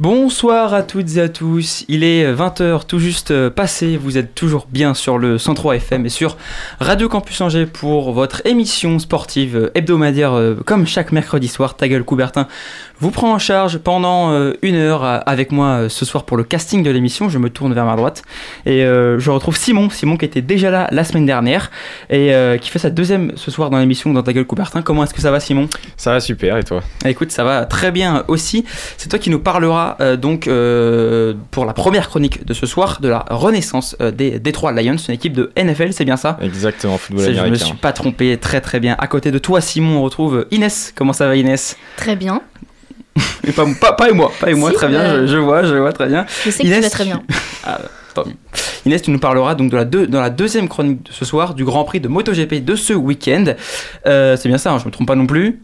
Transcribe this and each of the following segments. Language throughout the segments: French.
Bonsoir à toutes et à tous, il est 20h tout juste euh, passé, vous êtes toujours bien sur le 103 FM et sur Radio Campus Angers pour votre émission sportive euh, hebdomadaire euh, comme chaque mercredi soir, ta gueule Coubertin vous prend en charge pendant une heure avec moi ce soir pour le casting de l'émission, je me tourne vers ma droite et je retrouve Simon, Simon qui était déjà là la semaine dernière et qui fait sa deuxième ce soir dans l'émission dans ta gueule Coubertin, comment est-ce que ça va Simon? Ça va super et toi? Écoute ça va très bien aussi, c'est toi qui nous parlera euh, donc euh, pour la première chronique de ce soir de la renaissance euh, des Detroit Lions, une équipe de NFL, c'est bien ça Exactement, football américain. Je me suis pas trompé, très très bien. À côté de toi, Simon, on retrouve Inès. Comment ça va, Inès? Très bien. et pas, pas, pas, et moi, pas et moi, très bien. Je, vois, je vois très bien. Je sais que tu vas très bien. ah, Inès, tu nous parleras donc de la dans la deuxième chronique de ce soir du Grand Prix de MotoGP de ce week-end. c'est bien ça, hein, je me trompe pas non plus.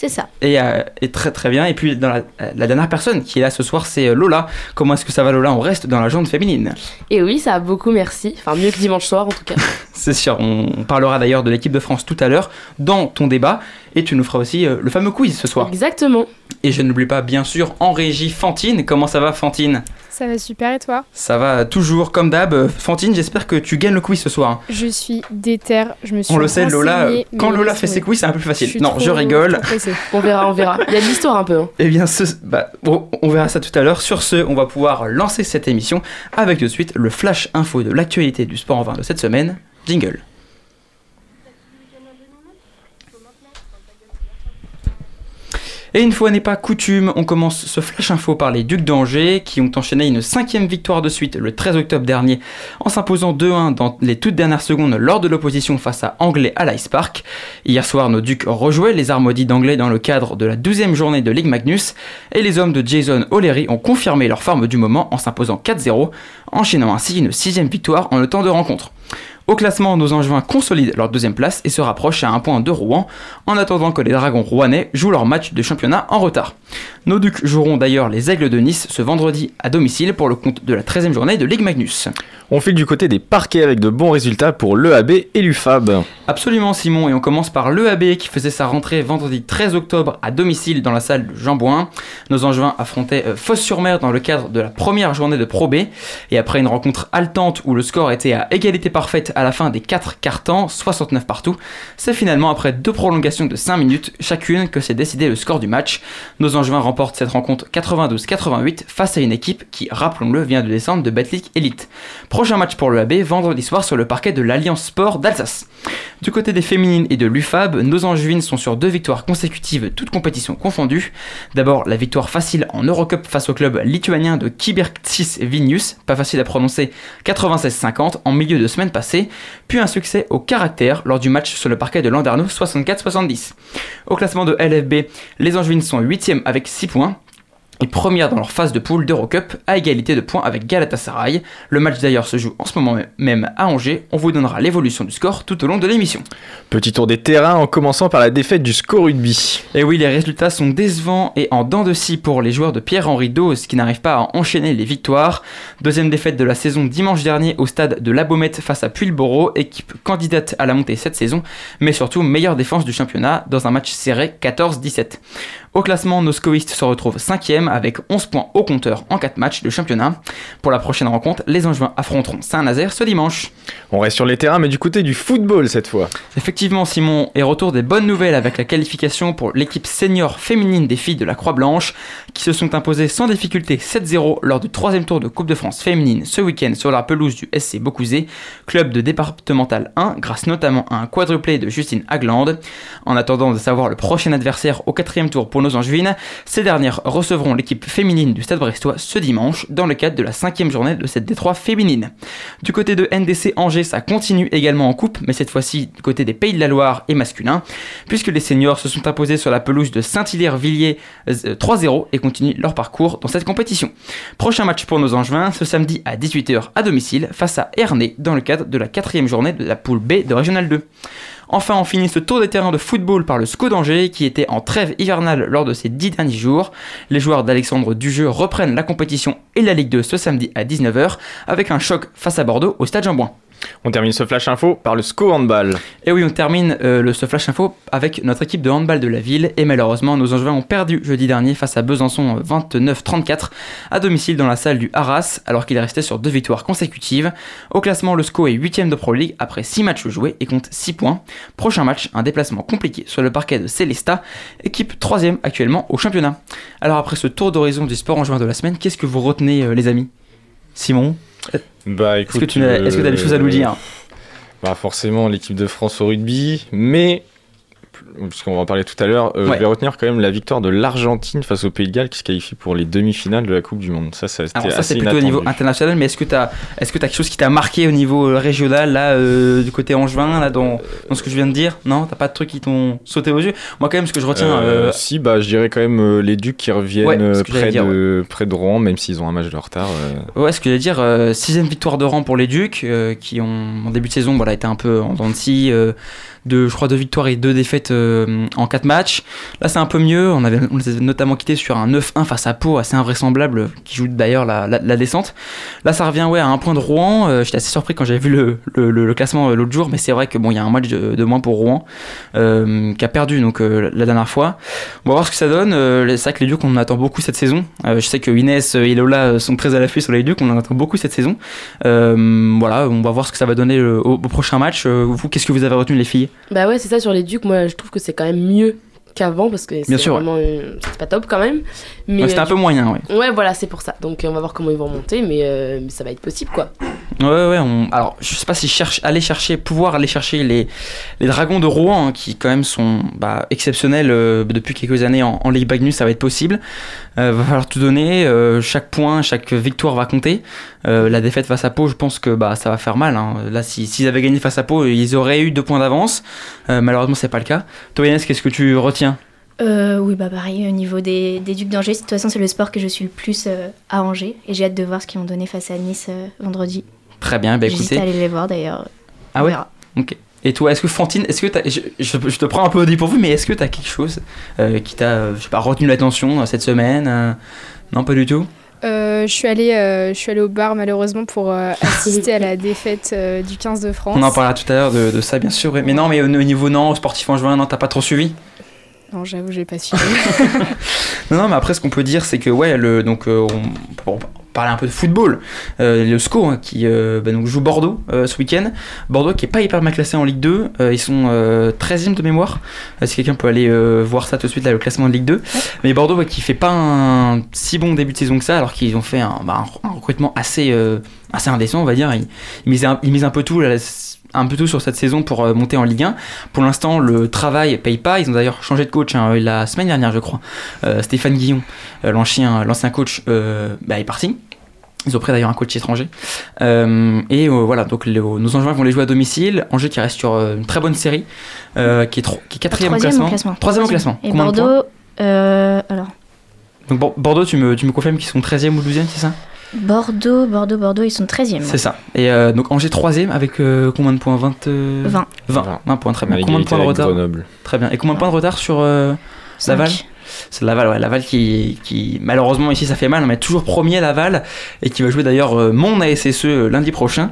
C'est ça. Euh, et, très très bien. Et puis dans la, dernière personne qui est là ce soir, c'est euh, Lola. Comment est-ce que ça va Lola? On reste dans la jante féminine. Et oui, ça va beaucoup, merci. Enfin, mieux que dimanche soir en tout cas. c'est sûr. On, parlera d'ailleurs de l'équipe de France tout à l'heure dans ton débat. Et tu nous feras aussi euh, le fameux quiz ce soir. Exactement. Et je n'oublie pas bien sûr en régie Fantine. Comment ça va Fantine? Ça va super et toi? Ça va toujours comme d'hab. Fantine, j'espère que tu gagnes le quiz ce soir. Je suis déter, je me suis On le sait, Lola, quand Lola fait ses quiz, c'est un peu plus facile. non, je rigole. on verra, on verra. Il y a de l'histoire un peu. Hein. Eh bien, ce, bah, on verra ça tout à l'heure. Sur ce, on va pouvoir lancer cette émission avec de suite le flash info de l'actualité du sport en vin de cette semaine. Jingle. Et une fois n'est pas coutume, on commence ce flash info par les Ducs d'Angers qui ont enchaîné une cinquième victoire de suite le 13 octobre dernier en s'imposant 2-1 dans les toutes dernières secondes lors de l'opposition face à Anglais à l'Ice Park. Hier soir, nos Ducs rejouaient les Armodies d'Anglais dans le cadre de la 12e journée de Ligue Magnus et les hommes de Jason O'Leary ont confirmé leur forme du moment en s'imposant 4-0, enchaînant ainsi une sixième victoire en le temps de rencontre. Au classement, nos Angevins consolident leur deuxième place et se rapprochent à un point de Rouen, en attendant que les Dragons rouennais jouent leur match de championnat en retard. Nos Ducs joueront d'ailleurs les Aigles de Nice ce vendredi à domicile pour le compte de la 13e journée de Ligue Magnus. On file du côté des parquets avec de bons résultats pour l'EAB et l'UFAB. Absolument Simon, et on commence par l'EAB qui faisait sa rentrée vendredi 13 octobre à domicile dans la salle de Jean Bouin. Nos Angevins affrontaient euh, Fosse-sur-Mer dans le cadre de la première journée de Pro B, et après une rencontre haletante où le score était à égalité parfaite à la fin des 4 quarts temps, 69 partout, c'est finalement après deux prolongations de 5 minutes chacune que s'est décidé le score du match. Nos Angevins remportent cette rencontre 92-88 face à une équipe qui, rappelons-le, vient de descendre de Betlic Elite. Prochain match pour le vendredi soir sur le parquet de l'Alliance Sport d'Alsace. Du côté des féminines et de l'UFAB, nos Angevines sont sur deux victoires consécutives, toutes compétitions confondues. D'abord, la victoire facile en Eurocup face au club lituanien de Kiberksis Vilnius, pas facile à prononcer, 96-50 en milieu de semaine passée, puis un succès au caractère lors du match sur le parquet de Landerneau 64-70. Au classement de LFB, les Angevines sont 8e avec 6 points, et première dans leur phase de poule d'Eurocup à égalité de points avec Galatasaray. Le match d'ailleurs se joue en ce moment même à Angers. On vous donnera l'évolution du score tout au long de l'émission. Petit tour des terrains en commençant par la défaite du score rugby. Et oui, les résultats sont décevants et en dents de scie pour les joueurs de Pierre-Henri Dose qui n'arrivent pas à enchaîner les victoires. Deuxième défaite de la saison dimanche dernier au stade de La Baumette face à Pulboro, équipe candidate à la montée cette saison, mais surtout meilleure défense du championnat dans un match serré 14-17. Au classement, nos scoïstes se retrouvent 5ème avec 11 points au compteur en 4 matchs de championnat. Pour la prochaine rencontre, les Angevins affronteront Saint-Nazaire ce dimanche. On reste sur les terrains, mais du côté du football cette fois. Effectivement, Simon, et retour des bonnes nouvelles avec la qualification pour l'équipe senior féminine des filles de la Croix-Blanche, qui se sont imposées sans difficulté 7-0 lors du troisième tour de Coupe de France féminine ce week-end sur la pelouse du SC Beaucouzé, club de départemental 1, grâce notamment à un quadruplé de Justine Hagland. En attendant de savoir le prochain adversaire au quatrième tour pour nos Angevines. Ces dernières recevront l'équipe féminine du Stade Brestois ce dimanche dans le cadre de la cinquième journée de cette Détroit féminine. Du côté de NDC Angers, ça continue également en coupe, mais cette fois-ci du côté des Pays de la Loire et masculin, puisque les seniors se sont imposés sur la pelouse de Saint-Hilaire-Villiers 3-0 euh, et continuent leur parcours dans cette compétition. Prochain match pour nos Angevins ce samedi à 18h à domicile face à Ernée dans le cadre de la quatrième journée de la poule B de Régional 2. Enfin, on finit ce tour des terrains de football par le SCO d'Angers qui était en trêve hivernale lors de ces dix derniers jours. Les joueurs d'Alexandre Dujeu reprennent la compétition et la Ligue 2 ce samedi à 19h avec un choc face à Bordeaux au Stade Jean-Bouin. On termine ce flash info par le SCO handball. Et oui, on termine euh, le ce flash info avec notre équipe de handball de la ville. Et malheureusement, nos Angevins ont perdu jeudi dernier face à Besançon euh, 29-34 à domicile dans la salle du Arras, alors qu'il est resté sur deux victoires consécutives. Au classement, le SCO est 8ème de Pro League après 6 matchs joués et compte 6 points. Prochain match, un déplacement compliqué sur le parquet de Célesta, équipe 3ème actuellement au championnat. Alors après ce tour d'horizon du sport en juin de la semaine, qu'est-ce que vous retenez euh, les amis? Simon, Bah est-ce que tu as, que as des choses à nous dire? Bah forcément l'équipe de France au rugby, mais puisqu'on va en parler tout à l'heure, euh, Ouais. je vais retenir quand même la victoire de l'Argentine face au Pays de Galles qui se qualifie pour les demi-finales de la Coupe du Monde. Ça, ça Alors ça assez c'est plutôt au niveau international, mais est-ce que tu as, est-ce que as quelque chose qui t'a marqué au niveau euh, régional, là, euh, du côté angevin, là, dans, dans ce que je viens de dire? Non? T'as pas de trucs qui t'ont sauté aux yeux? Moi quand même, ce que je retiens... Euh, si, bah, je dirais quand même les Ducs qui reviennent Ouais, près, dire, de, près de Rouen, même s'ils ont un match de retard. Ouais, ce que j'allais dire, sixième victoire de rang pour les Ducs, qui ont en début de saison, voilà, été un peu en dents de scie, de, je crois, deux victoires et deux défaites euh, en quatre matchs. Là, c'est un peu mieux. On avait, les avait notamment quittés sur un 9-1 face à Pau, assez invraisemblable, qui joue d'ailleurs la, descente. Là, ça revient ouais à un point de Rouen. Euh, J'étais assez surpris quand j'avais vu le, le, classement euh, l'autre jour, mais c'est vrai que bon, il y a un match de, moins pour Rouen, qui a perdu donc la dernière fois. On va voir ce que ça donne. C'est vrai que les Ducs, on en attend beaucoup cette saison. Je sais que Inès et Lola sont très à l'affût sur les Ducs, on en attend beaucoup cette saison. Voilà, on va voir ce que ça va donner au, au prochain match. Vous, qu'est-ce que vous avez retenu, les filles? Bah ouais, c'est ça sur les Ducs. Moi, je trouve que c'est quand même mieux qu'avant parce que c'est ouais. euh, c'est pas top quand même. Mais Ouais, C'était euh, un peu moyen, ouais. Ouais, voilà, c'est pour ça. Donc on va voir comment ils vont remonter, mais, euh, mais ça va être possible quoi. Ouais, ouais, on... alors je sais pas si cherche, aller chercher, pouvoir aller chercher les, les Dragons de Rouen, hein, qui quand même sont bah, exceptionnels euh, depuis quelques années en, en Ligue Bagnus, ça va être possible. Euh, va falloir tout donner, euh, chaque point, chaque victoire va compter. Euh, la défaite face à Pau, je pense que bah, ça va faire mal. hein. Là, si- s'ils avaient gagné face à Pau, ils auraient eu deux points d'avance. Euh, malheureusement, c'est pas le cas. Toi, qu'est-ce que tu retiens Euh, oui, bah pareil, au niveau des, des Ducs d'Angers, de toute façon, c'est le sport que je suis le plus euh, à Angers. Et j'ai hâte de voir ce qu'ils vont donner face à Nice euh, vendredi. Très bien, bah J'hésite écoutez. à aller les voir d'ailleurs. Ah On ouais verra. Et toi, est-ce que Fantine, est-ce que t'as- je, je, je te prends un peu au dépourvu, mais est-ce que tu as quelque chose euh, qui t'a, je sais pas, retenu l'attention euh, cette semaine euh, Non, pas du tout? Euh, je, suis allée, euh, je suis allée au bar malheureusement pour euh, assister à la défaite euh, du 15 de France. On en parlera tout à l'heure de, de ça, bien sûr. Mais non, mais au, au niveau non, sportif en juin, non, t'as pas trop suivi? Non, j'avoue, j'ai pas suivi. Non, non, mais après, ce qu'on peut dire, c'est que, ouais, le, donc, euh, on, pour parler un peu de football, euh, le SCO hein, qui euh, bah, donc, joue Bordeaux euh, ce week-end. Bordeaux qui est pas hyper mal classé en Ligue 2, euh, ils sont euh, 13e de mémoire. Si quelqu'un peut aller voir ça tout de suite, là, le classement de Ligue 2. Mais Bordeaux ouais, qui fait pas un si bon début de saison que ça, alors qu'ils ont fait un, bah, un- recrutement assez, assez indécent, on va dire. Ils, ils, misent, un, ils misent un peu tout. là, un peu tout sur cette saison pour euh, monter en Ligue 1. Pour l'instant, le travail paye pas. Ils ont d'ailleurs changé de coach hein, la semaine dernière, je crois. Euh, Stéphane Guillon, euh, l'ancien, l'ancien coach, euh, bah, est parti. Ils ont pris d'ailleurs un coach étranger. Euh, et euh, voilà, donc les- nos Angevins vont les jouer à domicile. Angers qui reste sur euh, une très bonne série, euh, qui, est tro- qui est quatrième au classement. Troisième au classement. Et Combien Bordeaux, euh, alors, Donc Bor- Bordeaux, tu me, tu me confirmes qu'ils sont 13e ou 12e, c'est ça? Bordeaux, Bordeaux, Bordeaux, ils sont 13e. C'est ça. Et euh, donc Angers 3e avec euh, combien de points 20, euh, 20. 20. 20. 20 points, très bien. Combien de points de retard Grenoble. Très bien. Et combien de points de retard sur euh, Laval. C'est Laval, ouais. Laval qui, qui, malheureusement, ici, ça fait mal. Est toujours premier Laval et qui va jouer d'ailleurs euh, mon ASSE euh, lundi prochain.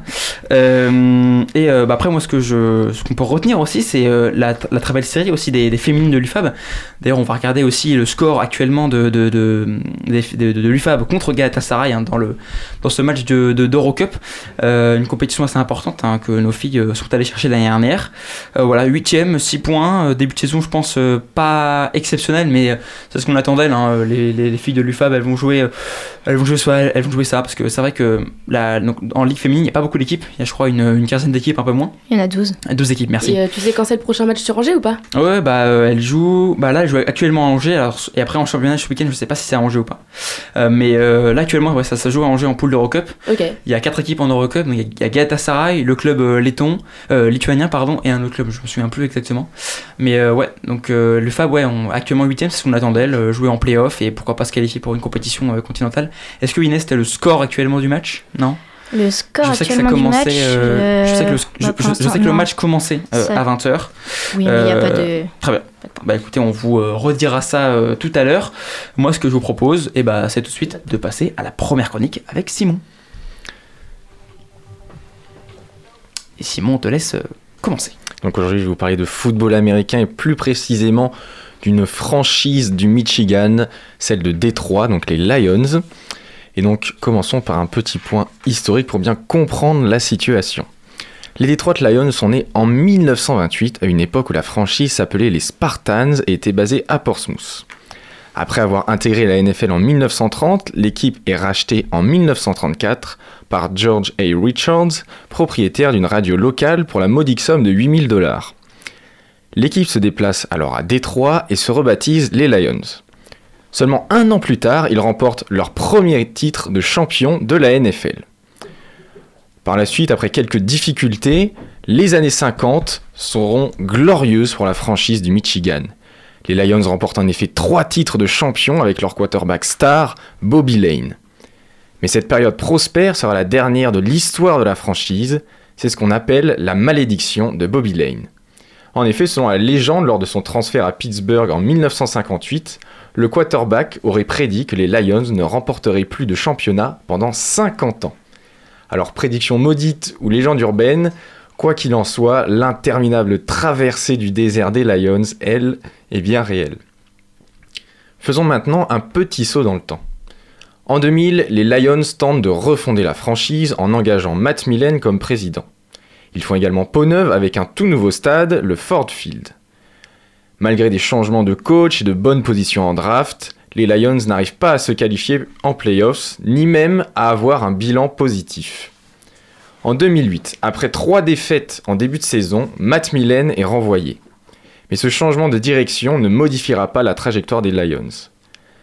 Euh, et euh, bah, après, moi, ce que je, ce qu'on peut retenir aussi, c'est la, la très belle série aussi des, des féminines de l'UFAB. D'ailleurs, on va regarder aussi le score actuellement de, de, de, de, de l'UFAB contre Galatasaray hein, dans, le, dans ce match de, de d'Eurocup. Euh, une compétition assez importante hein, que nos filles euh, sont allées chercher l'année dernière. Euh, voilà, 8ème, 6 points. Euh, début de saison, je pense, euh, pas exceptionnel, mais c'est ce qu'on attendait. hein. Les, les- les filles de l'UFAB, elles vont jouer, elles vont jouer, soit, elles vont jouer ça, parce que c'est vrai que la, donc, en Ligue féminine, il n'y a pas beaucoup d'équipes. Il y a, je crois, une, une quinzaine d'équipes, un peu moins. Il y en a 12. 12 équipes, merci. Et euh, tu sais quand c'est le prochain match sur Angers ou pas? Ouais, bah euh, elle joue. Bah là, elle joue actuellement à Angers. Alors, et après en championnat ce week-end, je sais pas si c'est à Angers ou pas. Euh, mais euh, là actuellement, ouais, ça se joue à Angers en poule d'Eurocup. Ok. Il y a quatre équipes en Eurocup. Donc il y a- Galatasaray, le club euh, letton, euh, lituanien pardon, et un autre club. Je me souviens plus exactement. Mais euh, ouais, donc euh, le Fab, ouais, on, actuellement 8 c'est ce qu'on attendait, elle, euh, jouer en playoff et pourquoi pas se qualifier pour une compétition continentale. Est-ce que Inès, c'était le score actuellement du match? Non? Le score je sais que ça du commençait. match. euh, je sais que le, je- bah, pour je- je sais l'instant, que le non. match commençait euh, Ça- à 20h. Oui, mais il n'y a pas de. Très bien. Bah écoutez, on vous euh, redira ça euh, tout à l'heure. Moi, ce que je vous propose, eh bah, c'est tout de suite de passer à la première chronique avec Simon. Et Simon, on te laisse euh, commencer. Donc aujourd'hui, je vais vous parler de football américain et plus précisément d'une franchise du Michigan, celle de Détroit, donc les Lions. Et donc commençons par un petit point historique pour bien comprendre la situation. Les Detroit Lions sont nés en 1928, à une époque où la franchise s'appelait les Spartans et était basée à Portsmouth. Après avoir intégré la NFL en 1930, l'équipe est rachetée en 1934 par George A. Richards, propriétaire d'une radio locale pour la modique somme de 8000 dollars. L'équipe se déplace alors à Détroit et se rebaptise les Lions. Seulement un an plus tard, ils remportent leur premier titre de champion de la NFL. Par la suite, après quelques difficultés, les années 50 seront glorieuses pour la franchise du Michigan. Les Lions remportent en effet trois titres de champion avec leur quarterback star, Bobby Lane. Mais cette période prospère sera la dernière de l'histoire de la franchise, c'est ce qu'on appelle la malédiction de Bobby Lane. En effet, selon la légende, lors de son transfert à Pittsburgh en 1958, le quarterback aurait prédit que les Lions ne remporteraient plus de championnat pendant 50 ans. Alors prédiction maudite ou légende urbaine, quoi qu'il en soit, l'interminable traversée du désert des Lions, elle, est bien réelle. Faisons maintenant un petit saut dans le temps. En 2000, les Lions tentent de refonder la franchise en engageant Matt Millen comme président. Ils font également peau neuve avec un tout nouveau stade, le Ford Field. Malgré des changements de coach et de bonnes positions en draft, les Lions n'arrivent pas à se qualifier en playoffs, ni même à avoir un bilan positif. En 2008, après trois défaites en début de saison, Matt Millen est renvoyé. Mais ce changement de direction ne modifiera pas la trajectoire des Lions.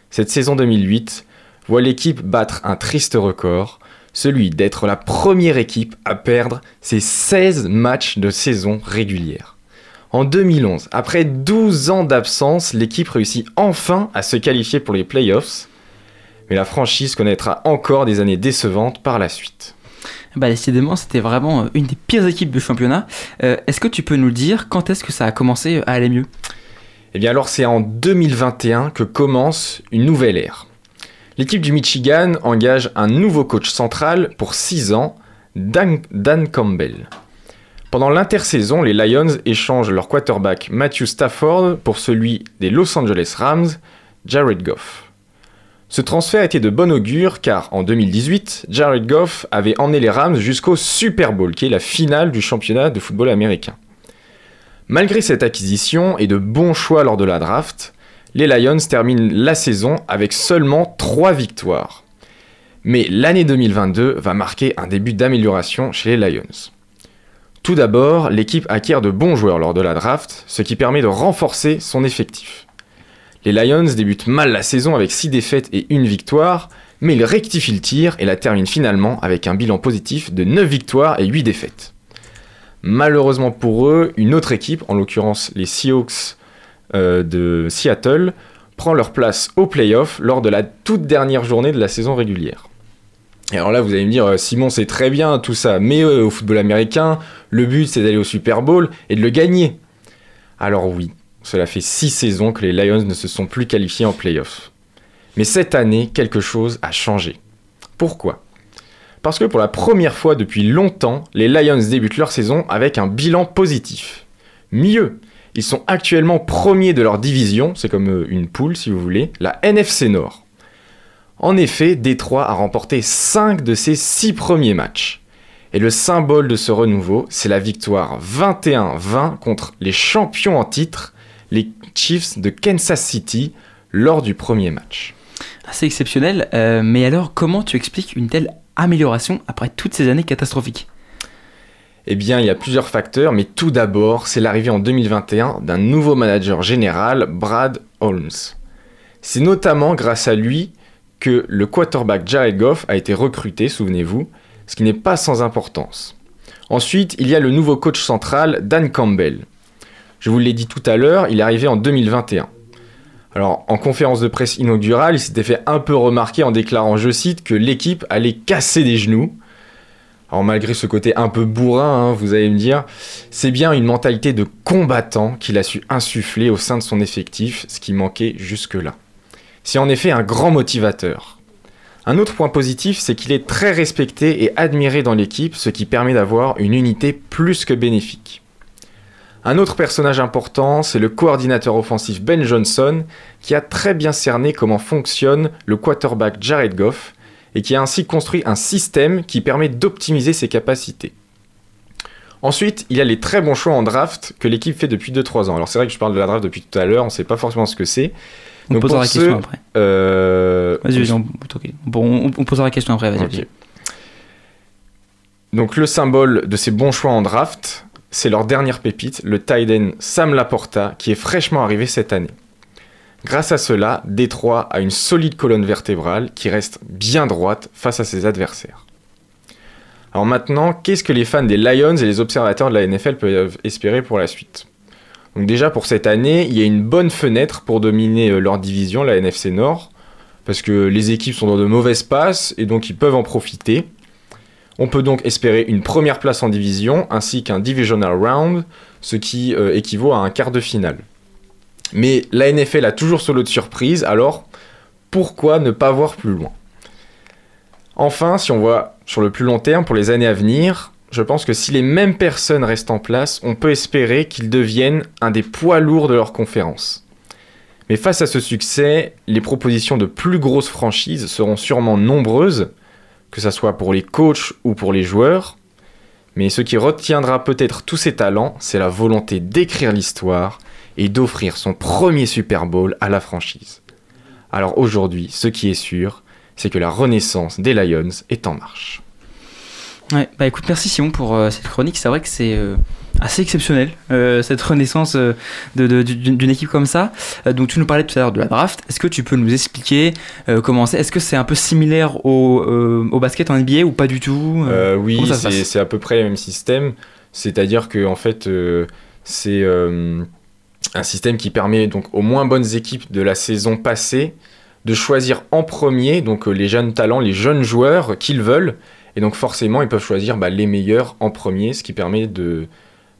Cette saison 2008 voit l'équipe battre un triste record, celui d'être la première équipe à perdre ses 16 matchs de saison régulière. En 2011, après 12 ans d'absence, l'équipe réussit enfin à se qualifier pour les playoffs, mais la franchise connaîtra encore des années décevantes par la suite. Bah décidément, c'était vraiment euh, une des pires équipes du championnat. Euh, est-ce que tu peux nous dire quand est-ce que ça a commencé à aller mieux? Eh bien alors c'est en 2021 que commence une nouvelle ère. L'équipe du Michigan engage un nouveau coach central pour 6 ans, Dan, Dan Campbell. Pendant l'intersaison, les Lions échangent leur quarterback Matthew Stafford pour celui des Los Angeles Rams, Jared Goff. Ce transfert était de bon augure car en 2018, Jared Goff avait emmené les Rams jusqu'au Super Bowl, qui est la finale du championnat de football américain. Malgré cette acquisition et de bons choix lors de la draft, les Lions terminent la saison avec seulement 3 victoires. Mais l'année 2022 va marquer un début d'amélioration chez les Lions. Tout d'abord, l'équipe acquiert de bons joueurs lors de la draft, ce qui permet de renforcer son effectif. Les Lions débutent mal la saison avec 6 défaites et 1 victoire, mais ils rectifient le tir et la terminent finalement avec un bilan positif de 9 victoires et 8 défaites. Malheureusement pour eux, une autre équipe, en l'occurrence les Seahawks euh, de Seattle, prend leur place au playoff lors de la toute dernière journée de la saison régulière. Et alors là, vous allez me dire, euh, Simon, c'est très bien tout ça, mais euh, au football américain, le but c'est d'aller au Super Bowl et de le gagner. Alors oui, cela fait six saisons que les Lions ne se sont plus qualifiés en playoff. Mais cette année, quelque chose a changé. Pourquoi? Parce que pour la première fois depuis longtemps, les Lions débutent leur saison avec un bilan positif. Mieux, ils sont actuellement premiers de leur division, c'est comme euh, une poule si vous voulez, la NFC Nord. En effet, Détroit a remporté 5 de ses 6 premiers matchs. Et le symbole de ce renouveau, c'est la victoire 21-20 contre les champions en titre, les Chiefs de Kansas City, lors du premier match. Assez exceptionnel, euh, mais alors comment tu expliques une telle amélioration après toutes ces années catastrophiques? Eh bien, il y a plusieurs facteurs, mais tout d'abord, c'est l'arrivée en 2021 d'un nouveau manager général, Brad Holmes. C'est notamment grâce à lui que le quarterback Jared Goff a été recruté, souvenez-vous, ce qui n'est pas sans importance. Ensuite, il y a le nouveau coach central, Dan Campbell. Je vous l'ai dit tout à l'heure, il est arrivé en 2021. Alors, en conférence de presse inaugurale, il s'était fait un peu remarquer en déclarant, je cite, que l'équipe allait casser des genoux. Alors, malgré ce côté un peu bourrin, hein, vous allez me dire, c'est bien une mentalité de combattant qu'il a su insuffler au sein de son effectif, ce qui manquait jusque-là. C'est en effet un grand motivateur. Un autre point positif, c'est qu'il est très respecté et admiré dans l'équipe, ce qui permet d'avoir une unité plus que bénéfique. Un autre personnage important, c'est le coordinateur offensif Ben Johnson, qui a très bien cerné comment fonctionne le quarterback Jared Goff, et qui a ainsi construit un système qui permet d'optimiser ses capacités. Ensuite, il y a les très bons choix en draft que l'équipe fait depuis 2-3 ans. Alors c'est vrai que je parle de la draft depuis tout à l'heure, on ne sait pas forcément ce que c'est. On posera la question après. Vas-y, vas-y, on, posera la question après. Donc le symbole de ces bons choix en draft, c'est leur dernière pépite, le tight end Sam Laporta, qui est fraîchement arrivé cette année. Grâce à cela, Détroit a une solide colonne vertébrale qui reste bien droite face à ses adversaires. Alors maintenant, qu'est-ce que les fans des Lions et les observateurs de la NFL peuvent espérer pour la suite? Donc déjà pour cette année, il y a une bonne fenêtre pour dominer euh, leur division, la NFC Nord, parce que les équipes sont dans de mauvaises passes et donc ils peuvent en profiter. On peut donc espérer une première place en division ainsi qu'un divisional round, ce qui euh, équivaut à un quart de finale. Mais la NFL a toujours ce lot de surprises, alors pourquoi ne pas voir plus loin? Enfin, si on voit sur le plus long terme, pour les années à venir, je pense que si les mêmes personnes restent en place, on peut espérer qu'ils deviennent un des poids lourds de leur conférence. Mais face à ce succès, les propositions de plus grosses franchises seront sûrement nombreuses, que ce soit pour les coachs ou pour les joueurs. Mais ce qui retiendra peut-être tous ces talents, c'est la volonté d'écrire l'histoire et d'offrir son premier Super Bowl à la franchise. Alors aujourd'hui, ce qui est sûr, c'est que la renaissance des Lions est en marche. Ouais, bah écoute, merci Simon pour euh, cette chronique. C'est vrai que c'est euh, assez exceptionnel, euh, cette renaissance d'une équipe comme ça. Donc tu nous parlais tout à l'heure de la draft. Est-ce que tu peux nous expliquer comment c'est? Est-ce que c'est un peu similaire au, au basket en NBA ou pas du tout oui, c'est à peu près le même système. C'est-à-dire que en fait, c'est un système qui permet donc aux moins bonnes équipes de la saison passée de choisir en premier donc les jeunes talents, les jeunes joueurs qu'ils veulent. Et donc forcément, ils peuvent choisir bah, les meilleurs en premier, ce qui permet de,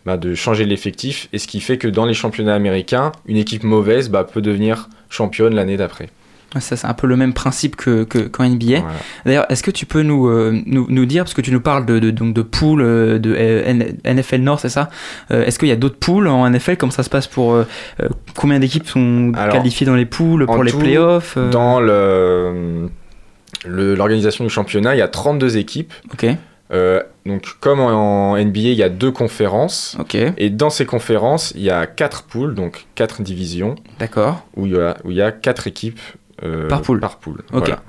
bah, de changer l'effectif. Et ce qui fait que dans les championnats américains, une équipe mauvaise bah, peut devenir championne l'année d'après. Ça, c'est un peu le même principe que, que- qu'en NBA. Voilà. D'ailleurs, est-ce que tu peux nous, euh, nous, nous dire, parce que tu nous parles de, de, donc de poules euh, de euh, NFL Nord, c'est ça? Euh, Est-ce qu'il y a d'autres poules en NFL Comment ça se passe pour. combien d'équipes sont Alors, qualifiées dans les poules pour les tout, playoffs Dans le- l'organisation du championnat, il y a 32 équipes. Ok, Euh, donc, comme en, NBA, il y a deux conférences. Et dans ces conférences, il y a quatre poules, donc quatre divisions, d'accord. où il y a, où il y a quatre équipes euh, Par poule. Par poule voilà.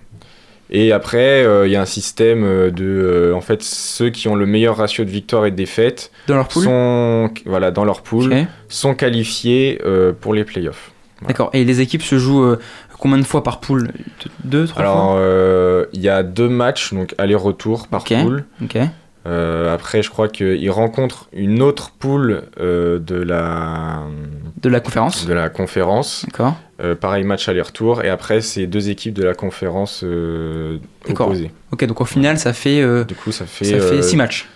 Et après, euh, il y a un système de. en fait, ceux qui ont le meilleur ratio de victoire et de défaite Dans leur poule sont, voilà, dans leur poule, Ok, sont qualifiés pour les playoffs. D'accord. Et les équipes se jouent euh, combien de fois par poule? Deux, trois Alors, euh, il y a deux matchs, donc aller-retour par Ok. poule. fois Ok. Euh, après, je crois qu'ils rencontrent une autre poule euh, de, la, De la conférence de la conférence. D'accord. Euh, pareil, match aller-retour. Et après, c'est deux équipes de la conférence D'accord. opposées. Ok, donc au final, ça fait, Du coup, ça fait. ça fait 6 matchs.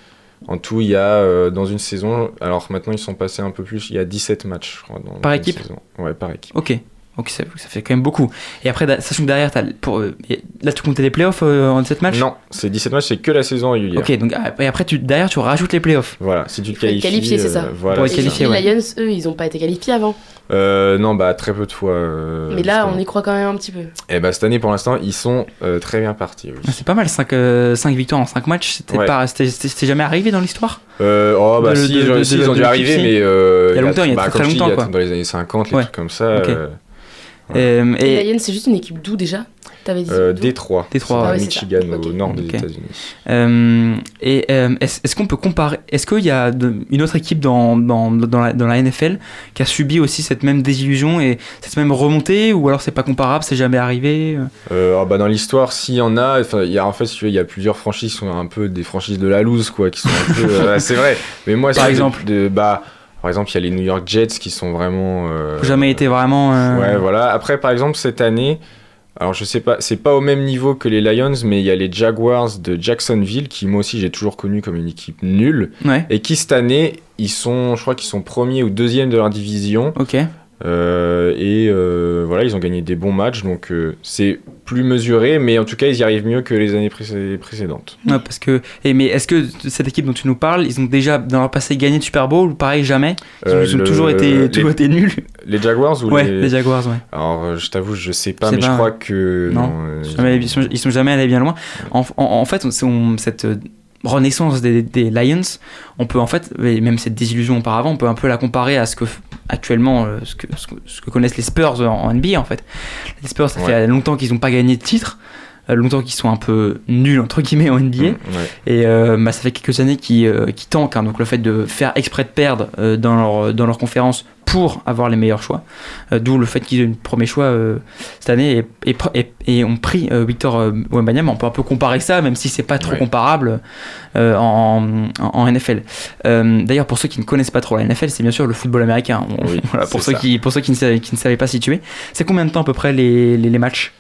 En tout, il y a euh, dans une saison. Alors maintenant, ils sont passés un peu plus. Il y a 17 matchs, je crois. Dans Par équipe saison. Ouais, par équipe. Ok. Ok, ça, ça fait quand même beaucoup. Et après, sachant que derrière, t'as, pour, euh, là, tu comptais les playoffs euh, en 17 matchs Non, c'est 17 matchs, c'est que la saison régulière. Ok, donc ah, et après, tu, derrière, tu rajoutes les playoffs. Voilà, si tu te qualifies. qualifié, c'est ça. euh, voilà, Pour ça. qualifié, les ouais. Lions, eux, ils ont pas été qualifiés avant. Euh, non, bah très peu de fois. euh, Mais là, justement. on y croit quand même un petit peu. Et bah cette année, pour l'instant, ils sont euh, très bien partis. oui. Ah, C'est pas mal, 5, victoires en 5 matchs. C'était, Ouais. jamais arrivé dans l'histoire Euh, oh bah De- si, de- si, ils ont de dû arriver, qualifier. mais euh, Il y a longtemps, il y a bah, très, dis, longtemps, quoi. Dans les années 50, les Ouais. trucs comme ça. Ok. Euh, Euh, Et Lions, c'est juste une équipe d'où déjà? T'avais dit euh, Détroit. Détroit, Ah ouais. Michigan, au nord des Ok. États-Unis. euh, et euh, est-ce, est-ce qu'on peut comparer Est-ce qu'il y a de- une autre équipe dans, dans, dans, la, dans la NFL qui a subi aussi cette même désillusion et cette même remontée Ou alors c'est pas comparable, c'est jamais arrivé? Euh, ah bah dans l'histoire, s'il y en a, y a en fait, il y a plusieurs franchises qui sont un peu des franchises de la loose, quoi, qui sont un peu. euh, c'est vrai. Mais moi, Par exemple de, bah, par exemple, il y a les New York Jets qui sont vraiment. euh, Jamais été vraiment. euh, Ouais, voilà. Après, par exemple, cette année, alors je sais pas, c'est pas au même niveau que les Lions, mais il y a les Jaguars de Jacksonville qui, moi aussi, j'ai toujours connu comme une équipe nulle, Ouais, et qui cette année, ils sont, je crois qu'ils sont premiers ou deuxième de leur division, ok. Euh, et euh, voilà, ils ont gagné des bons matchs, donc euh, c'est plus mesuré, mais en tout cas, ils y arrivent mieux que les années précé- précédentes. Ouais, parce que. Et mais est-ce que cette équipe dont tu nous parles, ils ont déjà dans leur passé gagné de Super Bowl ou pareil jamais? Ils ont, ils ont le- toujours été, les, toujours été nuls. les Jaguars ou Ouais, les... les Jaguars, ouais. Alors, je t'avoue, je sais pas, Je sais mais pas, je crois que. Non. Jamais- ils, sont, ils sont jamais allés bien loin. En, en- en fait, on- c'est- on- cette renaissance des, des Lions, on peut en fait, même cette désillusion auparavant, on peut un peu la comparer à ce que actuellement, euh, ce, que, ce, connaissent les Spurs en, NBA en fait. Les Spurs, ça Ouais. fait longtemps qu'ils n'ont pas gagné de titre, longtemps qu'ils sont un peu nuls entre guillemets en NBA. ouais. Et euh, bah, ça fait quelques années qu'ils euh, qu'ils tankent, hein. donc le fait de faire exprès de perdre euh, dans, leur, dans leur conférence pour avoir les meilleurs choix. Euh, D'où le fait qu'ils aient eu le premier choix euh, cette année et, ont pris euh, Victor euh, Wembanyama. On peut un peu comparer ça, même si c'est pas trop Ouais. comparable euh, en, en, en NFL. Euh, D'ailleurs, pour ceux qui ne connaissent pas trop la NFL, c'est bien sûr le football américain. On- Oui, voilà, pour, ceux ça. qui, pour ceux qui ne, qui ne savaient pas situer. C'est combien de temps à peu près les, les, les matchs?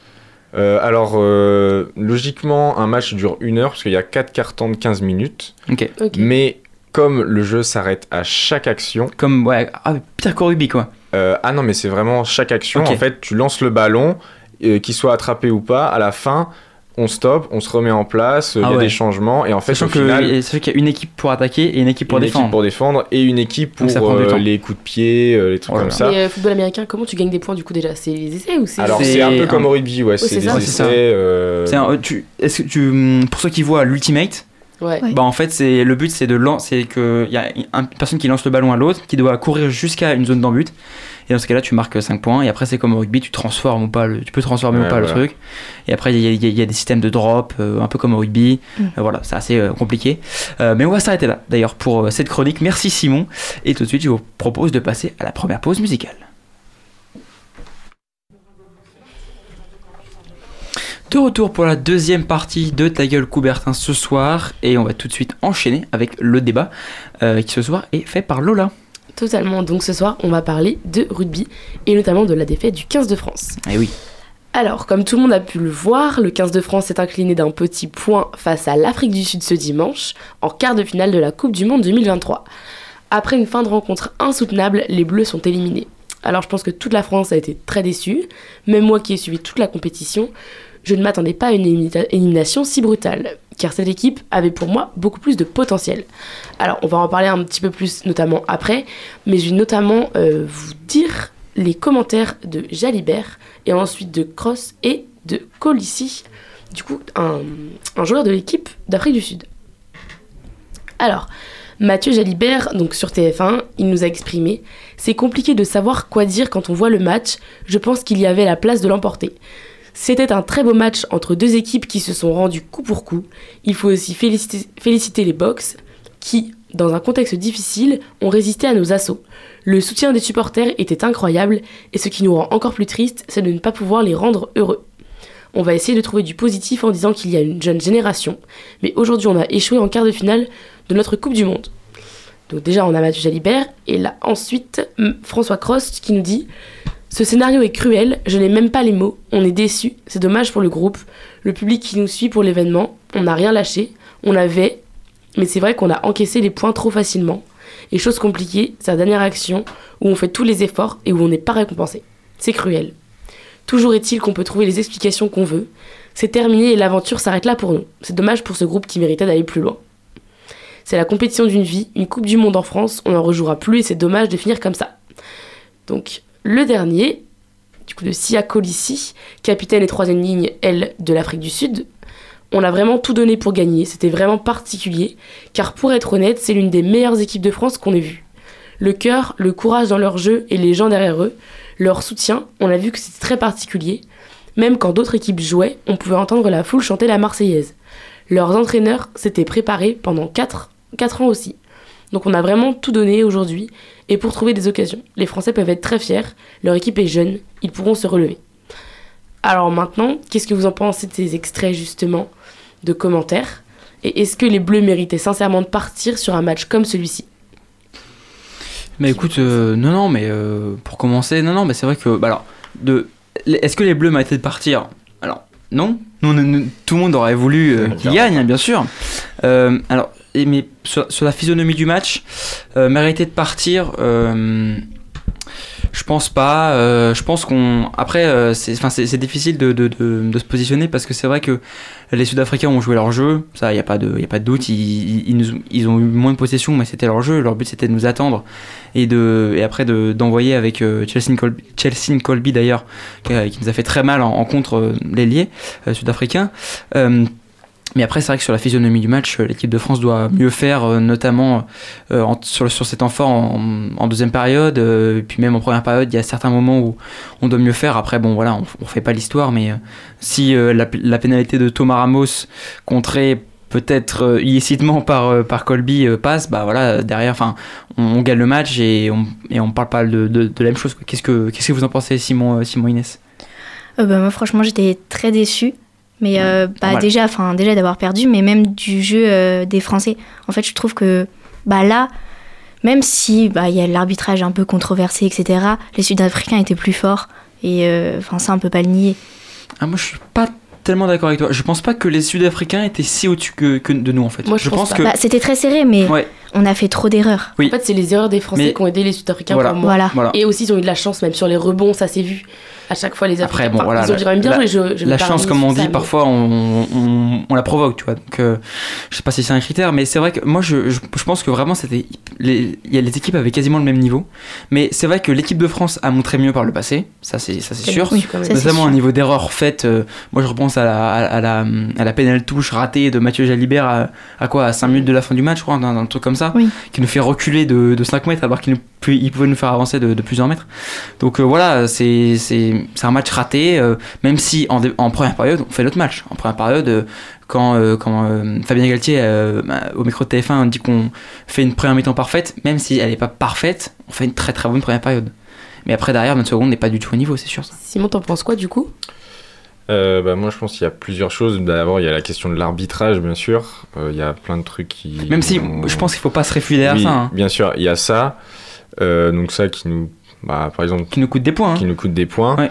Euh, alors, euh, logiquement, un match dure une heure parce qu'il y a 4 cartons de 15 minutes. Ok. Ok. Mais comme le jeu s'arrête à chaque action, Comme, ouais, ah, pire qu'au rugby quoi. euh, ah non, mais c'est vraiment chaque action. En fait, tu lances le ballon, euh, qu'il soit attrapé ou pas, à la fin, on stoppe, on se remet en place, il Ah y a ouais. des changements, et en fait, Sachant au final, qu'il y a une équipe pour attaquer et une équipe pour une défendre. équipe pour défendre et une équipe pour euh, les coups de pied, euh, les trucs comme ça. Mais euh, football américain, comment tu gagnes des points du coup déjà? C'est les essais ou c'est Alors C'est c'est un peu un- comme au rugby, ouais, c'est c'est des ça. Essais. euh, C'est un- tu, est-ce que tu, pour ceux qui voient l'ultimate. Ouais. bah en fait c'est le but c'est de lancer, c'est que il y a une personne qui lance le ballon à l'autre, qui doit courir jusqu'à une zone d'embut. Et dans ce cas-là, tu marques 5 points. Et après, c'est comme au rugby, tu transformes ou pas, le, tu peux transformer Ouais, ou pas le truc. Et après, il y, a- y y des systèmes de drop, euh, un peu comme au rugby. Mm. Euh, voilà, c'est assez euh, compliqué. Euh, mais on va s'arrêter là, d'ailleurs, pour euh, cette chronique. Merci Simon. Et tout de suite, je vous propose de passer à la première pause musicale. De retour pour la deuxième partie de Ta gueule Coubertin ce soir. Et on va tout de suite enchaîner avec le débat euh, qui ce soir est fait par Lola. Totalement. Donc ce soir, on va parler de rugby et notamment de la défaite du 15 de France. Eh oui. Alors, comme tout le monde a pu le voir, le 15 de France s'est incliné d'un petit point face à l'Afrique du Sud ce dimanche, en quart de finale de la Coupe du Monde 2023. Après une fin de rencontre insoutenable, les Bleus sont éliminés. Alors je pense que toute la France a été très déçue, même moi qui ai suivi toute la compétition, je ne m'attendais pas à une élimina- élimination si brutale, car cette équipe avait pour moi beaucoup plus de potentiel. Alors on va en parler un petit peu plus notamment après, mais je vais notamment euh, vous dire les commentaires de Jalibert et ensuite de Cross et de Colissi, du coup un joueur de l'équipe d'Afrique du Sud. Alors, Mathieu Jalibert, donc sur TF1, il nous a exprimé C'est compliqué de savoir quoi dire quand on voit le match, je pense qu'il y avait la place de l'emporter. C'était un très beau match entre deux équipes qui se sont rendues coup pour coup. Il faut aussi féliciter, les Box qui, dans un contexte difficile, ont résisté à nos assauts. Le soutien des supporters était incroyable et ce qui nous rend encore plus triste, c'est de ne pas pouvoir les rendre heureux. On va essayer de trouver du positif en disant qu'il y a une jeune génération, mais aujourd'hui on a échoué en quart de finale de notre Coupe du Monde. Donc déjà on a Mathieu Jalibert et là ensuite François Cross qui nous dit ce scénario est cruel, je n'ai même pas les mots, on est déçu, c'est dommage pour le groupe, le public qui nous suit pour l'événement, on n'a rien lâché, on avait, mais c'est vrai qu'on a encaissé les points trop facilement. Et chose compliquée, la dernière action où on fait tous les efforts et où on n'est pas récompensé. C'est cruel. Toujours est-il qu'on peut trouver les explications qu'on veut. C'est terminé et l'aventure s'arrête là pour nous. C'est dommage pour ce groupe qui méritait d'aller plus loin. C'est la compétition d'une vie, une Coupe du Monde en France, on n'en rejouera plus et c'est dommage de finir comme ça. Donc, le dernier, du coup de Sia Colissi, capitaine et troisième ligne, elle, de l'Afrique du Sud. On a vraiment tout donné pour gagner, c'était vraiment particulier, car pour être honnête, c'est l'une des meilleures équipes de France qu'on ait vues. Le cœur, le courage dans leur jeu et les gens derrière eux, leur soutien, on a vu que c'était très particulier. Même quand d'autres équipes jouaient, on pouvait entendre la foule chanter la Marseillaise. Leurs entraîneurs s'étaient préparés pendant 4, ans aussi. Donc on a vraiment tout donné aujourd'hui et pour trouver des occasions. Les Français peuvent être très fiers, leur équipe est jeune, ils pourront se relever. Alors maintenant, qu'est-ce que vous en pensez de ces extraits justement de commentaires? Et est-ce que les Bleus méritaient sincèrement de partir sur un match comme celui-ci? Mais écoute, euh, non, non, mais euh, pour commencer, non, non, mais c'est vrai que, bah alors, de, est-ce que les Bleus méritaient de partir? Alors, non. Non, non, non, tout le monde aurait voulu euh, qu'ils gagnent, hein, bien sûr. Euh, alors, mais sur, la physionomie du match, euh, mériter de partir. euh, Je pense pas. euh, je pense qu'on. Après, euh, c'est difficile de, se positionner parce que c'est vrai que les Sud-Africains ont joué leur jeu. Ça, il n'y a, pas de- a pas de doute. Ils, ils, ont eu moins de possession, mais c'était leur jeu. Leur but, c'était de nous attendre et, de, et après de- d'envoyer avec euh, Chelsea Colby, Chelsea Colby d'ailleurs, qui, nous a fait très mal en, contre euh, l'ailier sud-africain. Mais après, c'est vrai que sur la physionomie du match, euh, l'équipe de France doit mieux faire, euh, notamment euh, sur, sur ces temps forts en, deuxième période, et puis même en première période, il y a certains moments où on doit mieux faire. Après, bon, voilà, on, on fait pas l'histoire, mais si la, pénalité de Thomas Ramos, contrée peut-être illicitement par, par Colby, passe, bah voilà, derrière, on, gagne le match et on, et on parle pas de, de, la même chose. Qu'est-ce que, que vous en pensez, Simon, Simon Inès? Euh, bah, moi, franchement, j'étais très déçue. Mais euh, bah, déjà, enfin, déjà d'avoir perdu, mais même du jeu euh, des Français. En fait, je trouve que bah, là, même si bah, il y a l'arbitrage un peu controversé, etc., les Sud-Africains étaient plus forts. Et euh, enfin, ça, on peut pas le nier. Ah, moi, je suis pas tellement d'accord avec toi. Je pense pas que les Sud-Africains étaient si au-dessus que, que de nous, en fait. Moi, je pense que. Bah, C'était très serré, mais Ouais. on a fait trop d'erreurs. Oui. En fait, c'est les erreurs des Français Mais- qui ont aidé les Sud-Africains Voilà. pour moi. Voilà. Voilà. Et aussi, ils ont eu de la chance, même sur les rebonds, ça s'est vu. À chaque fois, les Après, bon, enfin, voilà, ils ont la- quand même bien la- joué. Je, je La chance, comme on ça, dit, mais- parfois on, on- on la provoque, tu vois. Donc, euh, je sais pas si c'est un critère, mais c'est vrai que moi, je, je, je pense que vraiment, c'était. Les, il y a les équipes avaient quasiment le même niveau. Mais c'est vrai que l'équipe de France a montré mieux par le passé, ça c'est ça, c'est sûr. Oui, Notamment sûr. un niveau d'erreur faite. euh, moi, je repense à la, à, à la, à la pénale touche ratée de Mathieu Jalibert à, à quoi À 5 minutes de la fin du match, je crois, un, un truc comme ça. Oui. Qui nous fait reculer de, de 5 mètres alors qu'il nous- il pouvait nous faire avancer de, de plusieurs mètres. Donc euh, voilà, c'est c'est- un match raté, euh, même si en, première période, on fait notre match. En première période, euh, quand, euh, quand euh, Fabien Galtier, euh, bah, au micro de TF1, dit qu'on fait une première mi-temps parfaite, même si elle n'est pas parfaite, on fait une très très bonne première période. Mais après, derrière, notre seconde n'est pas du tout au niveau, c'est sûr ça. Simon, t'en penses quoi du coup? Euh, bah, moi, je pense qu'il y a plusieurs choses. D'abord, il y a la question de l'arbitrage, bien sûr. Euh, il y a plein de trucs qui. Même si ont- je pense qu'il faut pas se réfugier derrière Oui, ça, hein, bien sûr, il y a ça. Euh, donc ça qui nous, bah, par exemple, qui nous coûte des points. hein. qui nous coûte des points. Ouais.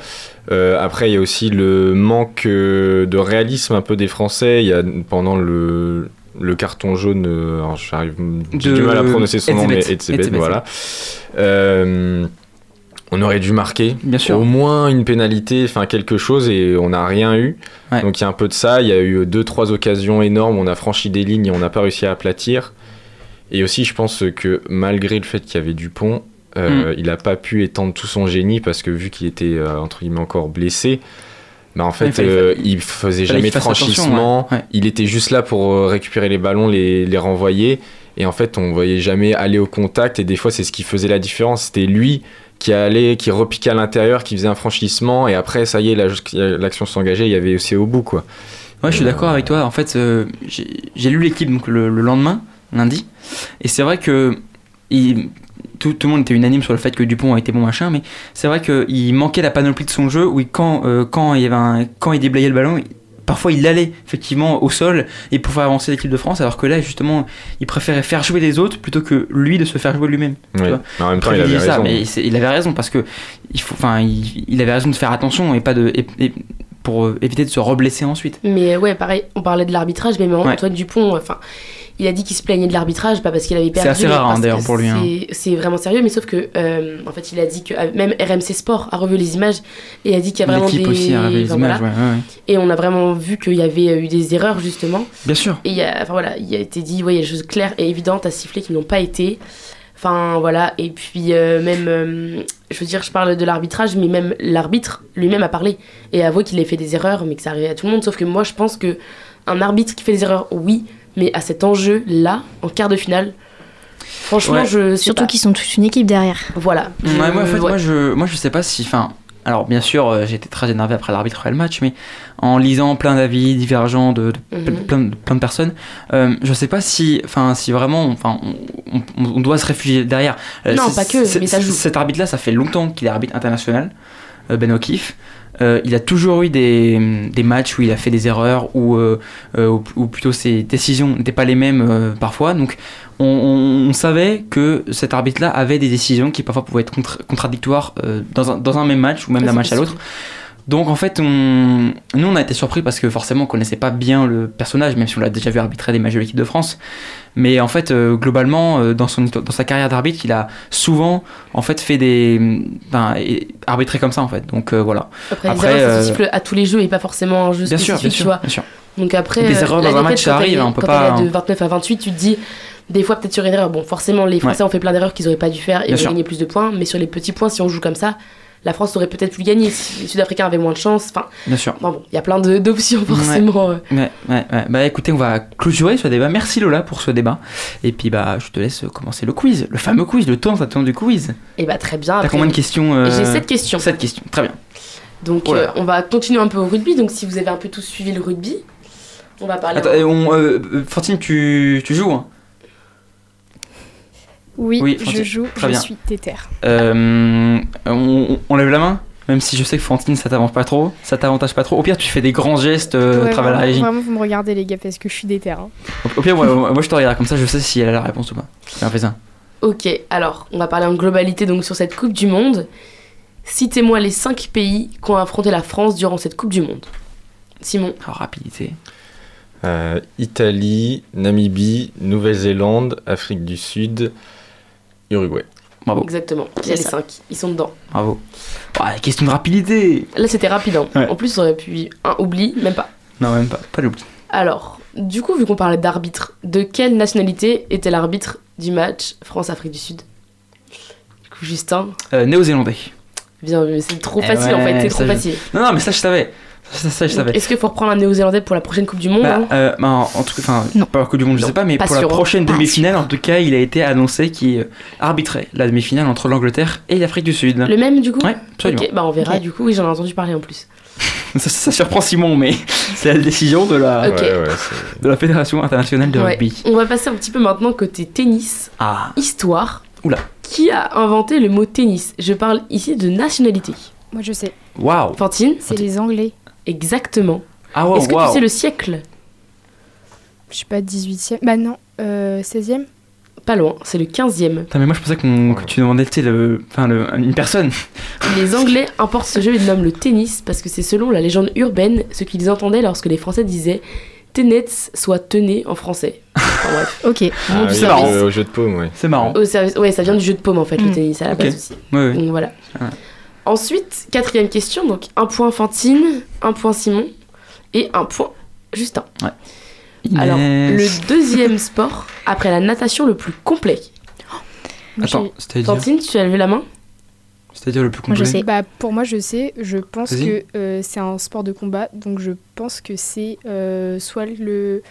Euh, après, il y a aussi le manque euh, de réalisme un peu des Français. Il y a pendant le le carton jaune, euh, alors j'arrive, du mal à prononcer son nom, mais Etzebeth. Voilà. Euh, on aurait dû marquer Bien sûr. au moins une pénalité, enfin quelque chose, et on n'a rien eu. Ouais. Donc il y a un peu de ça. Il y a eu deux, trois occasions énormes. On a franchi des lignes et on n'a pas réussi à aplatir. Et aussi, je pense que malgré le fait qu'il y avait Dupont, Mm. euh, il n'a pas pu étendre tout son génie parce que vu qu'il était euh, entre guillemets encore blessé, bah en fait, il fallait- euh, il faisait jamais de franchissement. ouais. Ouais. Il était juste là pour récupérer les ballons, les, les renvoyer. Et en fait, on voyait jamais aller au contact. Et des fois, c'est ce qui faisait la différence. C'était lui qui allait, qui repiquait à l'intérieur, qui faisait un franchissement. Et après, ça y est, la- l'action s'engageait. Il y avait aussi au bout, quoi. Ouais, je suis d'accord avec toi. En fait, j'ai j'ai lu l'équipe donc le, le lendemain, lundi, et c'est vrai que il- tout, tout le monde était unanime sur le fait que Dupont a été bon machin, mais c'est vrai qu'il manquait la panoplie de son jeu. où il- quand euh, quand il y avait un- quand il déblayait le ballon. Parfois, il allait effectivement au sol et pour faire avancer l'équipe de France, alors que là, justement, il préférait faire jouer les autres plutôt que lui de se faire jouer lui-même. Mais en même temps, il avait ça, raison. mais il avait raison parce que il faut, enfin, il, il avait raison de faire attention et pas de, et- et pour euh, éviter de se reblesser ensuite. Mais ouais, pareil, on parlait de l'arbitrage, mais même Ouais. Antoine Dupont, enfin, il a dit qu'il se plaignait de l'arbitrage, pas parce qu'il avait perdu. assez mais rare, hein, d'ailleurs, pour lui, hein. c'est- C'est vraiment sérieux, mais sauf que, euh, en fait, il a dit que euh, même RMC Sport a revu les images et a dit qu'il y a vraiment des. aussi a relevé les enfin, images, voilà. ouais, ouais, ouais. Et on a vraiment vu qu'il y avait eu des erreurs, justement. Bien sûr. Et il y a, enfin voilà, il a été dit, ouais, il y a des choses claires et évidentes à siffler qui n'ont pas été. Enfin voilà, et puis euh, même, euh, je veux dire, je parle de l'arbitrage, mais même l'arbitre lui-même a parlé et a avoué qu'il avait fait des erreurs, mais que ça arrivait à tout le monde. Sauf que moi, je pense que un arbitre qui fait des erreurs, oui, mais à cet enjeu-là, en quart de finale, franchement, Ouais. je sais Surtout qu'ils sont tous une équipe derrière. Voilà. Je- Ouais, moi, en fait, ouais. moi, je, moi, je sais pas si. Enfin, alors, bien sûr, euh, j'ai été très énervé après l'arbitre et le match, mais en lisant plein d'avis divergents de, de Mhm. plein, de, plein de personnes, euh, je sais pas si, enfin, si vraiment, enfin, on, on- on doit se réfugier derrière. Euh, Non, pas que, mais ça joue. Cet arbitre-là, ça fait longtemps qu'il est arbitre international, euh, Ben O'Keefe. Euh, il a toujours eu des, des matchs où il a fait des erreurs, ou euh, euh, ou, plutôt ses décisions n'étaient pas les mêmes euh, parfois. Donc on, on- on savait que cet arbitre-là avait des décisions qui parfois pouvaient être contradictoires euh, dans, un, dans un même match ou même d'un match à l'autre. Donc en fait, on... nous on a été surpris parce que forcément on connaissait pas bien le personnage, même si on l'a déjà vu arbitrer des matchs de l'équipe de France. Mais en fait, euh, globalement, euh, dans, son, dans sa carrière d'arbitre, il a souvent en fait fait des. Ben, arbitré comme ça en fait. Donc euh, voilà. Après, Après, les euh, à tous les jeux et pas forcément un jeu Bien sûr, spécifique, bien tu sûr, vois. bien sûr. Donc après, Des erreurs dans un match, ça arrive, hein, on peut quand pas- de 29 à 28, tu te dis, des fois peut-être sur une erreur. Bon, forcément, les Français ont fait plein d'erreurs qu'ils auraient pas dû faire et Bien ont sûr. gagné plus de points, mais sur les petits points, si on joue comme ça, la France aurait peut-être pu gagner si les Sud-Africains avaient moins de chance. Enfin, Bien sûr. bon, bon, il y a plein d'options forcément. euh. Ouais, ouais, ouais. Bah écoutez, on va clôturer ce débat. Merci Lola pour ce débat. Et puis bah je te laisse commencer le quiz, le fameux quiz, le temps attend du quiz. Et bah très bien. T'as combien de questions euh, J'ai 7 questions. Sept questions, très bien. Donc Oh euh, on va continuer un peu au rugby. Donc si vous avez un peu tous suivi le rugby, on va parler. Attends, euh, on, euh, euh, Fantine, tu, tu joues hein? Oui, Oui, je joue, Très je bien. suis déter. Euh, on, lève la main Même si je sais que Fantine, ça t'avance pas trop, ça t'avantage pas trop. Au pire, tu fais des grands gestes euh, Ouais, à travers la vraiment, régie. Vraiment, vous me regardez les gars parce que je suis déter. hein. Au, pire, moi, moi, je te regarde comme ça, je sais si elle a la réponse ou pas. Bien, fais ça. Ok, alors on va parler en globalité donc sur cette Coupe du Monde. Citez-moi les 5 pays qui ont affronté la France durant cette Coupe du Monde. Simon, Alors, rapidité. Euh, Italie, Namibie, Nouvelle-Zélande, Afrique du Sud, Uruguay. Bravo, exactement. Il y a les ça. 5, ils sont dedans. bravo. Ah, question de rapidité Là c'était rapide. hein. Ouais. En plus, on aurait pu un oubli, même pas. Non, même pas, pas l'oubli. Alors, du coup, vu qu'on parlait d'arbitre, de quelle nationalité était l'arbitre du match France-Afrique du Sud? Du coup, Justin, Euh, Néo-Zélandais. bien vu, c'est trop Eh facile en ouais, fait, c'est ça, trop je- facile. Non, non, mais ça, je savais. Ça, ça, je Donc, savais. Est-ce qu'il faut reprendre un néo-zélandais pour la prochaine Coupe du Monde Bah, hein euh, bah, en en tout cas, enfin, pas la Coupe du Monde, je Non, sais pas, mais pas pour sûr, la hein. prochaine demi-finale, en tout cas, il a été annoncé qu'il euh, arbitrait la demi-finale entre l'Angleterre et l'Afrique du Sud. Le même du coup Ouais, absolument. Ok, bah on verra du coup, oui, j'en ai entendu parler en plus. Ça, ça surprend Simon, mais c'est la décision de la. Ouais, ouais, de la Fédération internationale de Ouais. rugby. On va passer un petit peu maintenant côté tennis, Ah, histoire. Oula. Qui a inventé le mot tennis? Je parle ici de nationalité. Moi, je sais. waouh. Fantine C'est les Anglais. Exactement. Ah, wow, Est-ce que tu sais le siècle? Je sais pas, 18e. Bah non, euh, 16e Pas loin, c'est le 15e. Putain, mais moi je pensais qu'on- que tu demandais, tu sais, le, enfin, le, une personne. Les Anglais importent ce jeu et le nomment le tennis parce que c'est selon la légende urbaine ce qu'ils entendaient lorsque les Français disaient tenets soit tenez en français. Enfin, bref. Ok. Ah, oui, c'est marrant. au jeu de paume, ouais. C'est marrant. Au service- Ouais, ça vient du jeu de paume en fait, le Mm. tennis à la base aussi. Ouais, ouais. Donc voilà. Ouais. Ensuite, quatrième question, donc un point Fantine, un point Simon et un point Justin. Alors, Inès. le deuxième sport, après la natation le plus complet. Attends, c'est-à-dire Fantine, tu as levé la main? C'est-à-dire le plus Moi, je complet sais. Bah, pour moi, je sais. Je pense que euh, c'est un sport de combat. Donc, je pense que c'est euh, soit le.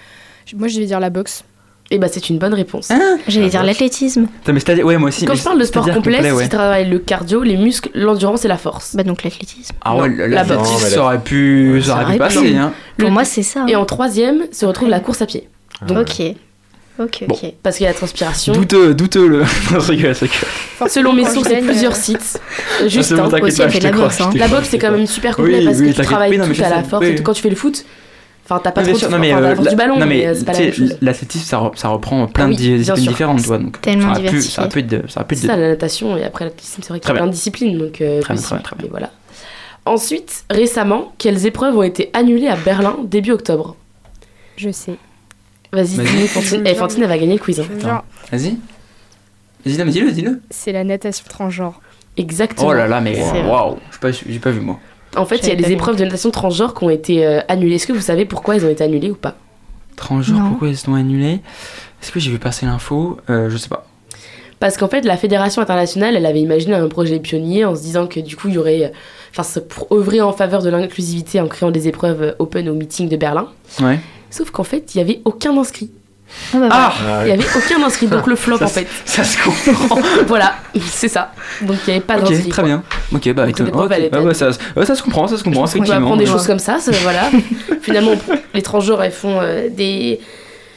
Moi, je vais dire la boxe. Eh bah, c'est une bonne réponse. Hein J'allais Ah dire bon l'athlétisme. Mais c'est-à-dire, ouais, moi aussi. Quand mais je parle de sport c'est-à-dire complet, ouais. il travaille le cardio, les muscles, l'endurance et la force. Bah donc l'athlétisme. Ah ouais, l'athlétisme, boxe. ça aurait pu, ça Ça aurait pu aurait passer, pu. hein. Pour Le- moi, c'est ça. Et en troisième se retrouve la course à pied. Ah, Ok. Ok, Bon. ok. Parce qu'il y a la transpiration. Douteux, douteux le. Non, c'est rigole, c'est rigole. Selon mes sources et plusieurs euh, sites. Ah, Juste bon, aussi, pas, elle je fait te la boxe, hein. La boxe, c'est quand même super complet Oui, parce oui, que tu travailles tout à la force. Et. Quand tu fais le foot, enfin, t'as pas Oui, trop de sûr, enfin, non, mais, euh, la du ballon, non, mais mais euh, c'est pas tu la même sais, chose. l'athlétisme, ça, re- ça reprend plein Ah de oui, disciplines sûr. différentes, tu vois. Donc, Tellement ça pu, ça pu de- ça pu C'est être ça, de- la natation, et après l'athlétisme, c'est vrai qu'il y a plein de disciplines, donc euh, Très bien, très bien, très mais voilà. Ensuite, récemment, quelles épreuves ont été annulées à Berlin début octobre? Je sais. Vas-y, dis-nous, Fantine. Eh, Fantine, elle va gagner le quiz. hein. Vas-y. Vas-y, non, mais dis-le, dis-le. c'est la natation transgenre. Exactement. Oh là là, mais waouh, j'ai pas vu moi. En fait, il y a les pas épreuves de natation transgenre qui ont été euh, annulées. Est-ce que vous savez pourquoi elles ont été annulées ou pas? Transgenre, Non. pourquoi ils sont annulés Est-ce que j'ai vu passer l'info? Euh, Je sais pas. Parce qu'en fait, la fédération internationale, elle avait imaginé un projet pionnier en se disant que du coup, il y aurait. euh, Enfin, c'est pour œuvrer en faveur de l'inclusivité en créant des épreuves open au meeting de Berlin. Ouais. Sauf qu'en fait, il y avait aucun inscrit. Ah bah Ah Ah, Il oui. y avait aucun inscrit, donc le flop Ça, en fait. Ça se comprend. voilà, c'est ça. Donc il n'y avait pas ok, d'inscrit. très quoi. bien. Ok, bah Donc, ok. elle était Ouais, ouais, ça, ouais, ça se comprend, ça se comprend, On effectivement. apprendre des choses comme ça, ça, voilà. Finalement, les transgenres, elles font euh, des,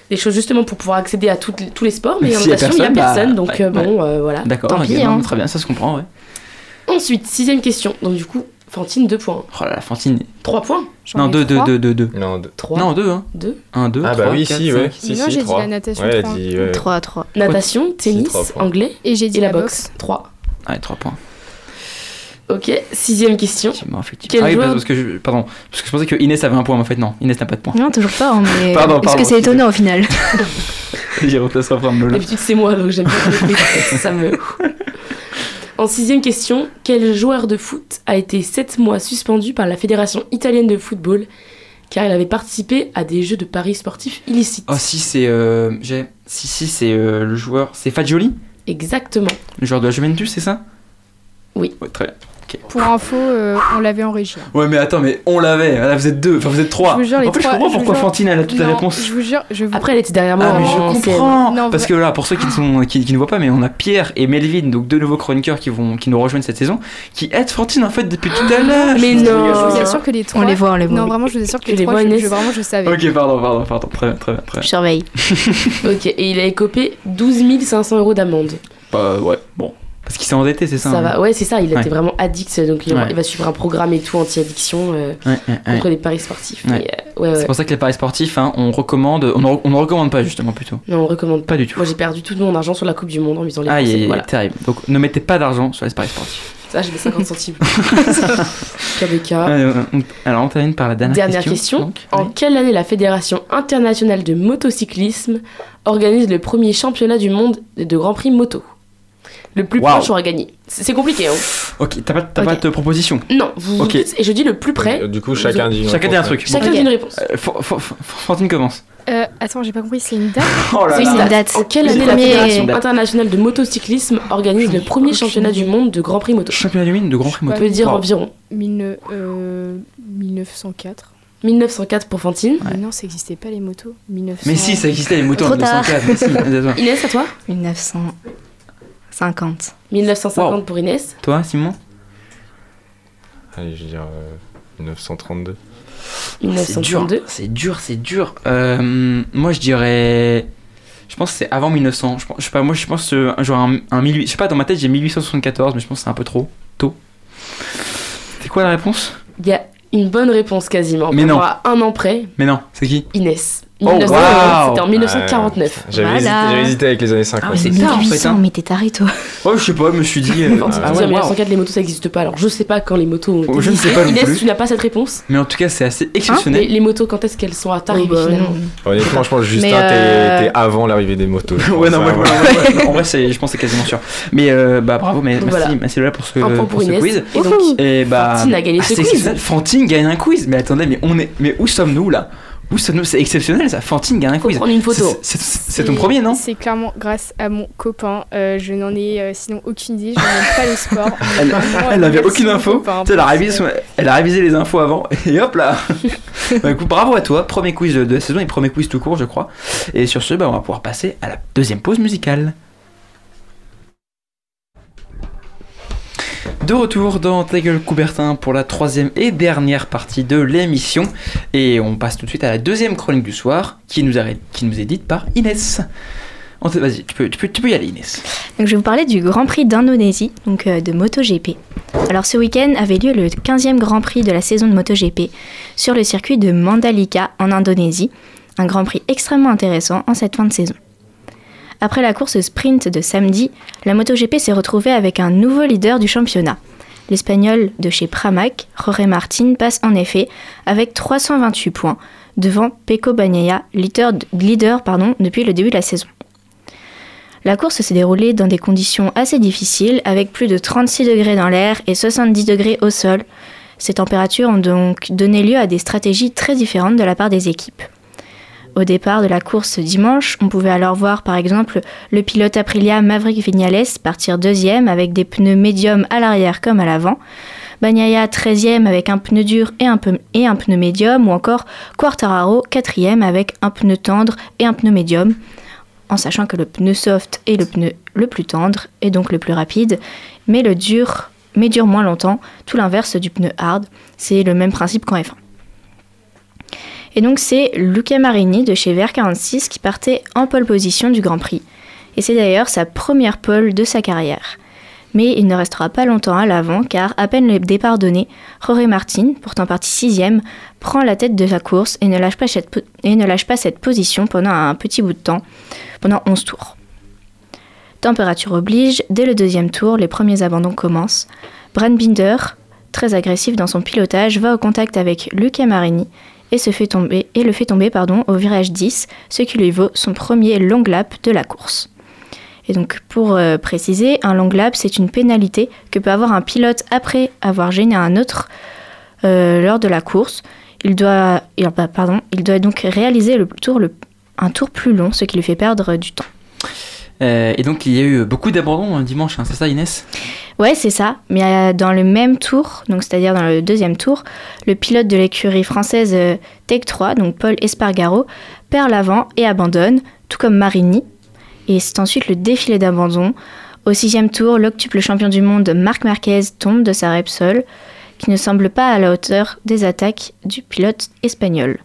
des choses justement pour pouvoir accéder à les- tous les sports, mais Mais en natation, il n'y a personne, bah, donc ouais, euh, bon, euh, voilà. D'accord, Tant ok, pis, non, hein. très bien, ça se comprend, ouais. Ensuite, sixième question. Donc du coup, Fantine, 2 points. Oh là là, Fantine. 3 points Non, ai 2, 2, trois. 2, 2, 2. Non, deux. 3, Non, 2, hein. 2. 1, 2, Ah 3, bah oui, 4, si, 5. ouais. Si, non, si, j'ai dit la natation Ouais, elle trois. a dit, ouais. 3 à 3. Natation, tennis, anglais Et j'ai dit et la, la boxe, 3. Allez, 3 points. Ok, sixième question. Quel Ah oui, joueur- parce que je, pardon, parce que je pensais que Inès avait un point, mais en fait non, Inès n'a pas de point. Non, toujours pas, hein, mais Pardon, est-ce pardon, que c'est étonnant au final J'ai from Lola. D'habitude, c'est moi, donc j'aime bien. Ça me. En sixième question, quel joueur de foot a été sept mois suspendu par la Fédération italienne de football car il avait participé à des jeux de paris sportifs illicites? Oh si c'est euh, j'ai si si c'est euh, le joueur c'est Fagioli? Exactement. le joueur de la Juventus c'est ça? Oui. Ouais, très bien. Pour info, euh, on l'avait en régie. Ouais mais attends mais on l'avait là vous êtes deux enfin vous êtes trois. Je vous jure, les en fait trois- je comprends je pourquoi jure- Fantine elle a toutes les Non, réponses. Je vous jure, je vous... Après, elle était derrière moi Ah mais je comprends Non, parce que là pour ceux qui ne sont qui, qui ne voient pas mais on a Pierre et Melvin donc deux nouveaux chroniqueurs qui vont qui nous rejoignent cette saison qui aident Fantine en fait depuis tout à l'heure. Mais Je- non. je vous assure que les trois... On les voit, on les voit. Non, vraiment, je vous assure que les les trois, je, je- vraiment, je savais. Ok pardon pardon pardon très bien très bien très Je bien. surveille. Ok, et il a écopé 12 500 euros d'amende. Bah ouais bon parce qu'il s'est endetté c'est ça. Ça hein va, ouais, c'est ça, il Ouais. était vraiment addict, donc il, Ouais. il va suivre un programme et tout anti-addiction euh, contre les paris sportifs. Euh, C'est pour ça que les paris sportifs, hein, on recommande, on ne, on ne recommande pas justement plutôt. Non, on recommande pas. Du tout. Moi, j'ai perdu tout mon argent sur la Coupe du Monde en misant les Ah, Français. il est Voilà. terrible. Donc ne mettez pas d'argent sur les paris sportifs. Ça, j'ai mis 50 centimes. KBK. Euh, alors on termine par la dernière, Dernière question. donc. En Oui. quelle année la Fédération internationale de motocyclisme organise le premier championnat du monde de Grand Prix moto? Le plus Waouh. proche aura gagné. C'est compliqué, hein Ok, t'as pas, t'as Ok. pas de proposition. Non, vous, Ok. et je dis le plus près. Euh, Du coup, chacun dit. une Chacun dit un réponse, truc. Chacun dit une réponse. Euh, Fantine commence. Euh, attends, j'ai pas compris, c'est une date? Oh C'est là. une date. En quelle Le année la premier- Fédération internationale de motocyclisme organise le premier championnat du monde de Grand Prix moto? Championnat du monde de Grand Prix On moto. peut dire Wow. environ. Mille- euh, 1904. 1904 pour Fantine. Mais non, ça existait pas les motos. 1900... Mais si, ça existait les motos en Trop tard. 1904. Mais si, désolé. Inès, à toi? 1950. 1950 Wow. pour Inès. Toi, Simon? Allez, je vais dire euh, 1932. C'est dur. 1932. C'est dur, c'est dur. Euh, moi, je dirais. Je pense que c'est avant 1900. Je, pense- je sais pas, moi, je pense euh, genre un, un 1800. Je sais pas, dans ma tête, j'ai 1874, mais je pense que c'est un peu trop tôt. C'est quoi la réponse? Il y a une bonne réponse quasiment. Mais non. à un an près, Mais non, c'est qui? Inès. Oh, 1900, wow. C'était en 1949. J'avais Voilà. hésité, avec les années 50. Ah, mais c'est tard, en fait, 1800, hein. mais t'es taré toi. Oh, je sais pas, je me suis dit. euh, ah en ouais, waouh. 1904, les motos ça n'existe pas. Alors je sais pas quand les motos ont été Oh, je ne sais pas non Inès, plus. tu n'as pas cette réponse? Mais en tout cas, c'est assez les, exceptionnel. les motos, quand est-ce qu'elles sont arrivées Oh, bah, finalement? Honnêtement, je pense que Justin, euh, t'es avant l'arrivée des motos. ouais, non, hein, ouais. moi, en vrai, c'est- je pense que c'est quasiment sûr. Mais euh, bah bravo, mais merci, Lola pour ce, quiz. Et donc, bah, Fantine a gagné ah, ce quiz. Fantine gagne un quiz. Mais attendez, mais on est, mais où sommes-nous là? C'est exceptionnel ça. Fantine gagne un quiz. prendre une photo. C'est- ton premier, non C'est clairement grâce à mon copain. Euh, je n'en ai euh, sinon aucune idée. Je n'aime pas le sport. Elle- n'avait aucune info. copain, elle, a révisé, son- elle a révisé les infos avant. Et hop là Bah, écoute, Bravo à toi. Premier quiz de, de la saison et premier quiz tout court, je crois. Et sur ce, bah, on va pouvoir passer à la deuxième pause musicale. De retour dans Ta Coubertin pour la troisième et dernière partie de l'émission. Et on passe tout de suite à la deuxième chronique du soir qui nous, qui nous est dite par Inès. Vas-y, tu peux, tu, peux, tu peux y aller Inès. Donc je vais vous parler du Grand Prix d'Indonésie, donc euh, de MotoGP. Alors ce week-end avait lieu le 15e Grand Prix de la saison de MotoGP sur le circuit de Mandalika en Indonésie, un Grand Prix extrêmement intéressant en cette fin de saison. Après la course sprint de samedi, la MotoGP s'est retrouvée avec un nouveau leader du championnat. L'Espagnol de chez Pramac, Jorge Martin, passe en effet avec 328 points devant Pecco Bagnaia, leader, depuis le début de la saison. La course s'est déroulée dans des conditions assez difficiles, avec plus de 36 degrés dans l'air et 70 degrés au sol. Ces températures ont donc donné lieu à des stratégies très différentes de la part des équipes. Au départ de la course dimanche, on pouvait alors voir par exemple le pilote Aprilia Maverick Vignales partir deuxième avec des pneus médiums à l'arrière comme à l'avant, Bagnaia 13e avec un pneu dur et un, pneu médium, ou encore Quartararo 4e avec un pneu tendre et un pneu médium, en sachant que le pneu soft est le pneu le plus tendre et donc le plus rapide, mais le dur, mais dure moins longtemps, tout l'inverse du pneu hard. C'est le même principe qu'en F1. Et donc c'est Luca Marini de chez VR46 qui partait en pole position du Grand Prix. Et c'est d'ailleurs sa première pole de sa carrière. Mais il ne restera pas longtemps à l'avant car à peine le départ donné, Jorge Martin, pourtant parti sixième, prend la tête de la course et ne lâche pas cette, po- et ne lâche pas cette position pendant un petit bout de temps, pendant 11 tours. Température oblige, dès le deuxième tour, les premiers abandons commencent. Brand Binder, très agressif dans son pilotage, va au contact avec Luca Marini et, le fait tomber pardon, au virage 10, ce qui lui vaut son premier long lap de la course. Et donc pour euh, préciser, un long lap, c'est une pénalité que peut avoir un pilote après avoir gêné un autre euh, lors de la course. Il doit, bah, pardon, il doit donc réaliser un tour plus long, ce qui lui fait perdre du temps. Euh, et donc il y a eu beaucoup d'abandons euh, dimanche, hein, c'est ça Inès? Ouais, c'est ça. Mais euh, dans le même tour, donc c'est-à-dire dans le deuxième tour, le pilote de l'écurie française euh, Tech 3, donc Paul Espargaro, perd l'avant et abandonne, tout comme Marini. Et c'est ensuite le défilé d'abandon. Au sixième tour, l'octuple champion du monde Marc Marquez tombe de sa Repsol, qui ne semble pas à la hauteur des attaques du pilote espagnol.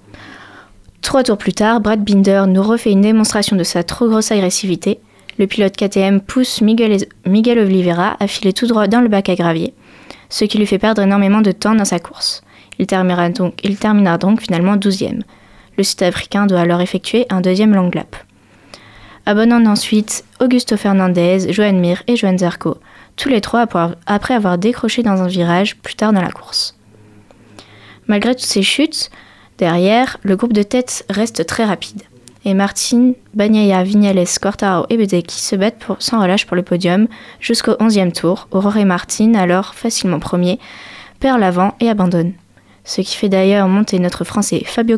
Trois tours plus tard, Brad Binder nous refait une démonstration de sa trop grosse agressivité. Le pilote KTM pousse Miguel, Oliveira à filer tout droit dans le bac à gravier, ce qui lui fait perdre énormément de temps dans sa course. Il terminera donc, il terminera donc finalement 12e. Le Sud-Africain doit alors effectuer un deuxième long lap. Abonnant ensuite Augusto Fernandez, Joan Mir et Joan Zarco, tous les trois après avoir décroché dans un virage plus tard dans la course. Malgré toutes ces chutes, derrière, le groupe de tête reste très rapide. Et Martin, Bagnaia, Vignales, Quartaro et Bezzecchi se battent sans relâche pour le podium jusqu'au 11e tour. Aurore et Martin, alors facilement premier, perd l'avant et abandonne. Ce qui fait d'ailleurs monter notre Français Fabio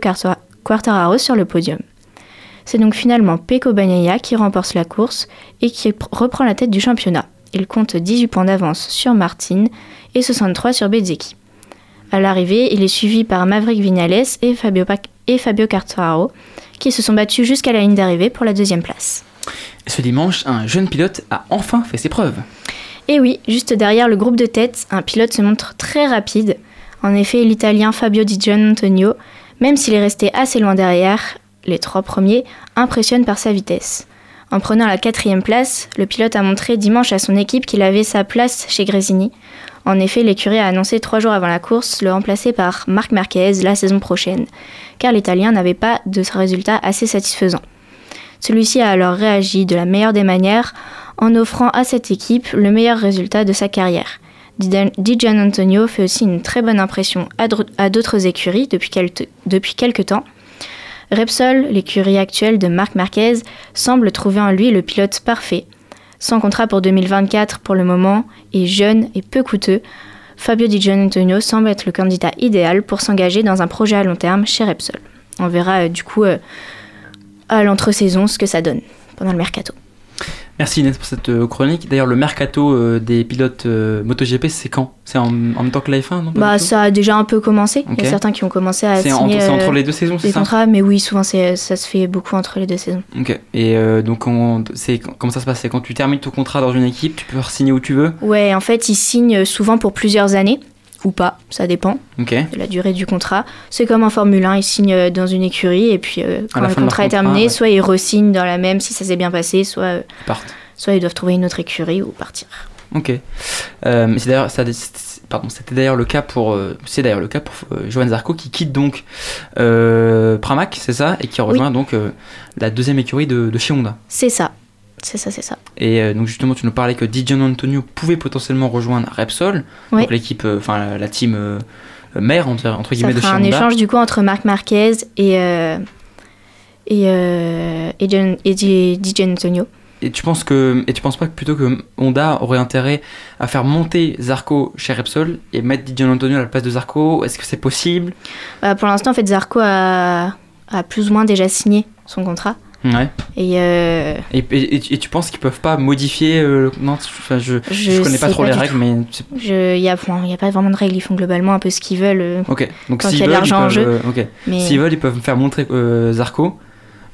Quartararo sur le podium. C'est donc finalement Pecco Bagnaia qui remporte la course et qui reprend la tête du championnat. Il compte 18 points d'avance sur Martin et 63 sur Bezzecchi. À l'arrivée, il est suivi par Maverick Vignales et Fabio, Fabio qui se sont battus jusqu'à la ligne d'arrivée pour la deuxième place. Ce dimanche, un jeune pilote a enfin fait ses preuves. Et oui, juste derrière le groupe de tête, un pilote se montre très rapide. En effet, l'Italien Fabio Di Gianantonio, même s'il est resté assez loin derrière, les trois premiers, impressionne par sa vitesse. En prenant la quatrième place, le pilote a montré dimanche à son équipe qu'il avait sa place chez Grésini. En effet, l'écurie a annoncé trois jours avant la course le remplacer par Marc Marquez la saison prochaine, car l'Italien n'avait pas de résultat assez satisfaisant. Celui-ci a alors réagi de la meilleure des manières en offrant à cette équipe le meilleur résultat de sa carrière. Di Antonio fait aussi une très bonne impression à d'autres écuries depuis, depuis quelques temps. Repsol, l'écurie actuelle de Marc Marquez, semble trouver en lui le pilote parfait. Sans contrat pour 2024 pour le moment, et jeune et peu coûteux, Fabio Di Gianantonio semble être le candidat idéal pour s'engager dans un projet à long terme chez Repsol. On verra euh, du coup euh, à l'entre-saison ce que ça donne pendant le mercato. Merci Inès pour cette euh, chronique. D'ailleurs, le mercato euh, des pilotes euh, MotoGP, c'est quand? C'est en, en, même temps que la F1 non? Bah, ça a déjà un peu commencé. Okay. Il y a certains qui ont commencé à signer. C'est entre, entre, les deux saisons, c'est ça? contrats, mais oui, souvent ça se fait beaucoup entre les deux saisons. Ok. Et euh, donc, on, comment ça se passe? C'est quand tu termines ton contrat dans une équipe, tu peux signer où tu veux? Ouais, en fait, ils signent souvent pour plusieurs années ou pas, ça dépend okay. de la durée du contrat. C'est comme en Formule 1, ils signent dans une écurie et puis euh, quand le contrat est terminé, ouais. soit ils re-signent dans la même si ça s'est bien passé, soit, euh, partent. soit ils doivent trouver une autre écurie ou partir. Ok. Euh, c'est d'ailleurs, pardon, c'était d'ailleurs le cas pour, euh, c'est d'ailleurs le cas pour euh, Johan Zarco qui quitte donc Pramac, c'est ça, et qui rejoint oui. donc la deuxième écurie de, de chez Honda. C'est ça. C'est ça, c'est ça. Et euh, donc justement, tu nous parlais que Di Antonio pouvait potentiellement rejoindre Repsol, oui. donc l'équipe, enfin la, la, team euh, mère entre, entre guillemets ça de chez un échange du coup entre Marc Marquez et euh, et, et, John, et Di, Di Antonio. Et tu penses que et tu penses pas que plutôt que Honda aurait intérêt à faire monter Zarco chez Repsol et mettre Di Antonio à la place de Zarco? Est-ce que c'est possible? Bah, Pour l'instant, en fait, Zarco a, a plus ou moins déjà signé son contrat. Ouais. Et, euh... et, et, et, tu penses qu'ils peuvent pas modifier euh, Non, enfin, je, je, je connais pas trop pas les règles, tout. mais. Il n'y a, bon, y a pas vraiment de règles, ils font globalement un peu ce qu'ils veulent. euh, Ok, donc s'ils veulent, ils en peuvent, jeu. euh, ok. Mais S'ils veulent, ils peuvent faire montrer euh, Zarco,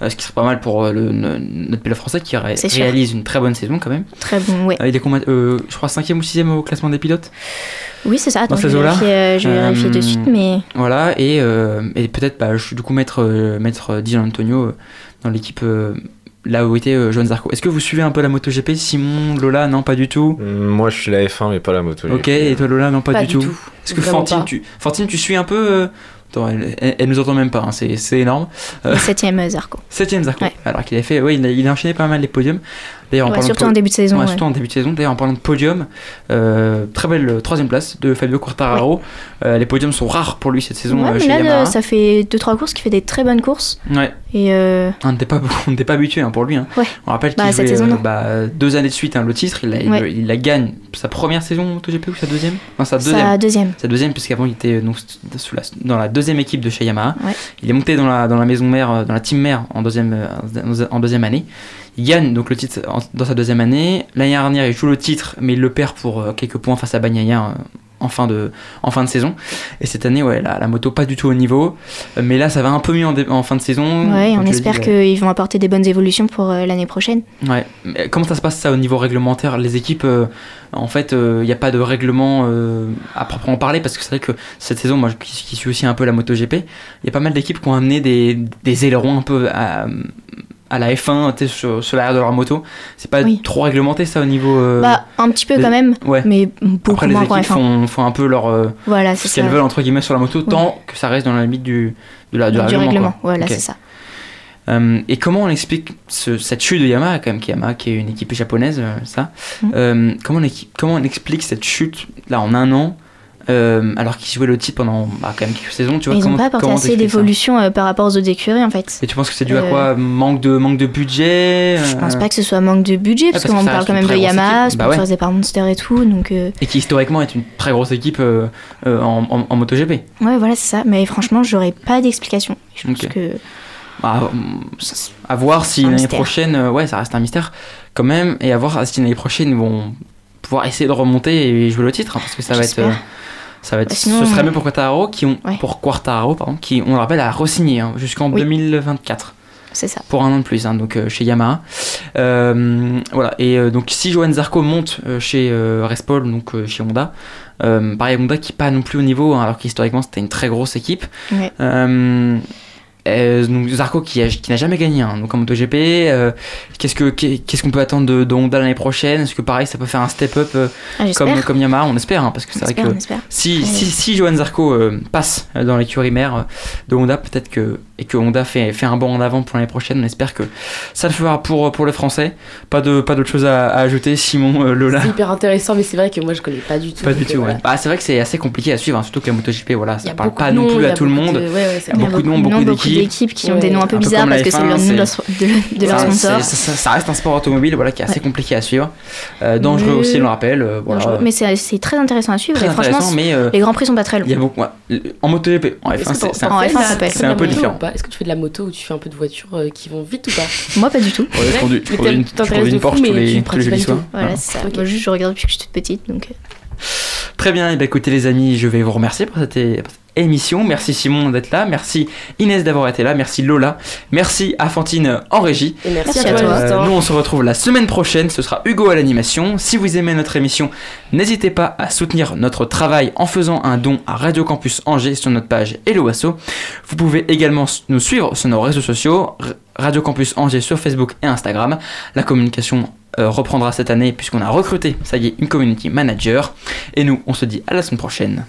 ce qui serait pas mal pour le, le- notre pilote français qui ré- C'est sûr. réalise une très bonne saison quand même. très bon, ouais. Il est combien, euh, je crois 5 ou 6 au classement des pilotes? Oui, c'est ça. Attends, je vais vérifier, je vais vérifier de suite, mais Voilà, et, et peut-être bah, du coup mettre, mettre Di Antonio dans l'équipe euh, là où était euh, Johan Zarco. Est-ce que vous suivez un peu la MotoGP Simon, Lola, non pas du tout. Mm, Moi, je suis la F1, mais pas la moto. Ok, et toi Lola, non pas, du, tout. Est-ce que Fantine pas. tu, Fantine, tu suis un peu euh, Attends, elle, elle- elle nous entend même pas, hein, c'est c'est énorme. Euh, le septième Zarco. Septième Zarco. Ouais. Alors qu'il a fait, ouais, il a, il a enchaîné pas mal les podiums. D'ailleurs, Ouais, de surtout en début de saison. Ouais, ouais. surtout en début de saison. D'ailleurs, en parlant de podium, euh, très belle euh, troisième place de Fabio Quartararo. Euh, les podiums sont rares pour lui cette saison mais chez là, Yamaha. ça fait 2-3 courses qui fait des très bonnes courses. Ouais, Et euh, on n'était pas, pas habitué hein, pour lui. hein. On rappelle qu'il Bah, cette jouait saison, euh, non. bah, deux années de suite hein, le titre. Il, a, il- Ouais. il la gagne sa première saison MotoGP ou sa deuxième? Non, sa deuxième. sa deuxième. Sa deuxième, puisqu'avant il était donc, sous la- dans la deuxième équipe de chez Yamaha. Il est monté dans la, dans la maison mère, dans la team mère en deuxième, en deuxième année. Il gagne donc le titre en- dans sa deuxième année. L'année dernière, il joue le titre, mais il le perd pour euh, quelques points face à Bagnaia euh, en, fin de, en fin de saison. Et cette année, ouais, la, la moto pas du tout au niveau. Euh, Mais là, ça va un peu mieux en, fin de saison. Ouais, on espère qu'ils vont apporter des bonnes évolutions pour euh, l'année prochaine. Ouais. Mais comment ça se passe ça au niveau réglementaire? Les équipes, euh, en fait, il n'y a pas de règlement à proprement parler parce que c'est vrai que cette saison, moi qui, qui suis aussi un peu la MotoGP, il y a pas mal d'équipes qui ont amené des, des ailerons un peu à, à la F1 tu sais, sur, sur l'arrière de leur moto. C'est pas Oui. trop réglementé ça au niveau. euh, Bah, un petit peu quand même, ouais. mais beaucoup Après, les moins équipes F1. font, font un peu leur, euh, Voilà, c'est ce qu'elles veulent entre guillemets sur la moto, tant que ça reste dans la limite du, de la, du, du règlement. règlement. Voilà, c'est ça. Euh, et comment on explique ce- cette chute de Yamaha, quand même, qui, est Yamaha, qui est une équipe japonaise, euh, ça. Euh, comment, on, comment on explique cette chute, là, en un an, euh, alors qu'ils jouaient le titre pendant bah, quand même quelques saisons tu vois, Mais ils n'ont pas apporté assez d'évolution euh, par rapport aux autres écuries en fait. Et tu penses que c'est dû à Euh, quoi? Manque de, manque de budget Je pense pas que ce soit manque de budget, parce, parce que qu'on parle quand même de Yamaha, équipe. Bah ouais. sponsorisé par Monster et tout, donc Et qui historiquement est une très grosse équipe en, en, en MotoGP. ouais, voilà, c'est ça. Mais franchement, j'aurais pas d'explication. Je pense que Bah, à voir si l'année prochaine, ouais, ça reste un mystère quand même, et à voir si l'année prochaine ils vont pouvoir essayer de remonter et jouer le titre, hein, parce que ça va être, euh, ça va être, Bah, sinon, ce serait on- mieux pour Quartararo qui ont, Ouais. pour Quartararo pardon, qui on le rappelle a re-signé hein, jusqu'en Oui. 2024 c'est ça. pour un an de plus, hein, donc euh, chez Yamaha. Euh, voilà, et euh, donc si Johan Zarco monte euh, chez euh, Respol, donc euh, chez Honda, euh, pareil Honda qui pas non plus au niveau, hein, alors qu'historiquement c'était une très grosse équipe. Ouais. Euh, donc Zarco qui, a- qui n'a jamais gagné hein, donc en MotoGP, euh, qu'est-ce que qu'est-ce qu'on peut attendre de, de Honda l'année prochaine? Est-ce que pareil ça peut faire un step-up euh, Ah, comme, comme Yamaha? On espère, hein, parce que c'est vrai que si, si, si Johan Zarco euh, passe euh, dans l'écurie mère euh, de Honda, peut-être que et que Honda fait, fait un bond en avant pour l'année prochaine, on espère que ça le fera pour, pour le français. Pas de pas d'autre chose à, à ajouter, Simon, euh, Lola. C'est hyper intéressant, mais c'est vrai que moi je connais pas du tout. Pas du tout. voilà. Ouais. Bah, c'est vrai que c'est assez compliqué à suivre, hein, surtout que la MotoGP, voilà, ça a parle pas non plus à tout le monde. de- ouais, ouais, c'est Il y a beaucoup de noms, beaucoup d'équipes. d'équipes qui ont Ouais. des noms un peu bizarres parce que c'est F1, le nom de leur, de, de leur Ça, sponsor. ça- ça reste un sport automobile voilà, qui est assez Ouais. compliqué à suivre. Euh, dangereux Mais- aussi, on le rappelle. euh, voilà. Mais c'est c'est très intéressant à suivre très et franchement, intéressant, mais euh, les grands prix sont pas très longs. il y a beaucoup. ouais, en MotoGP, en Est-ce F1, que c'est un t'en En fais F1, de la- ça peut être- t'en fais c'est un de la peu différent. Pas Est-ce que tu fais de la moto ou tu fais un peu de voiture euh, qui vont vite ou pas Moi, pas du tout. Ouais, je conduis- je conduis une- je conduis une Porsche tous les tous les. Voilà, Voilà. c'est ça. Moi, juste, je regarde depuis que je suis toute petite. Donc, euh, Très bien, et bah écoutez les amis, je vais vous remercier pour cette émission. Merci Simon d'être là, merci Inès d'avoir été là, merci Lola, merci à Fantine en régie. Et merci, Merci à à toi, toi. Euh, nous on se retrouve la semaine prochaine, ce sera Hugo à l'animation. Si vous aimez notre émission, n'hésitez pas à soutenir notre travail en faisant un don à Radio Campus Angers sur notre page Hello Asso. Vous pouvez également nous suivre sur nos réseaux sociaux, Radio Campus Angers sur Facebook et Instagram. La communication euh, reprendra cette année puisqu'on a recruté, ça y est, une community manager. Et nous, on se dit à la semaine prochaine.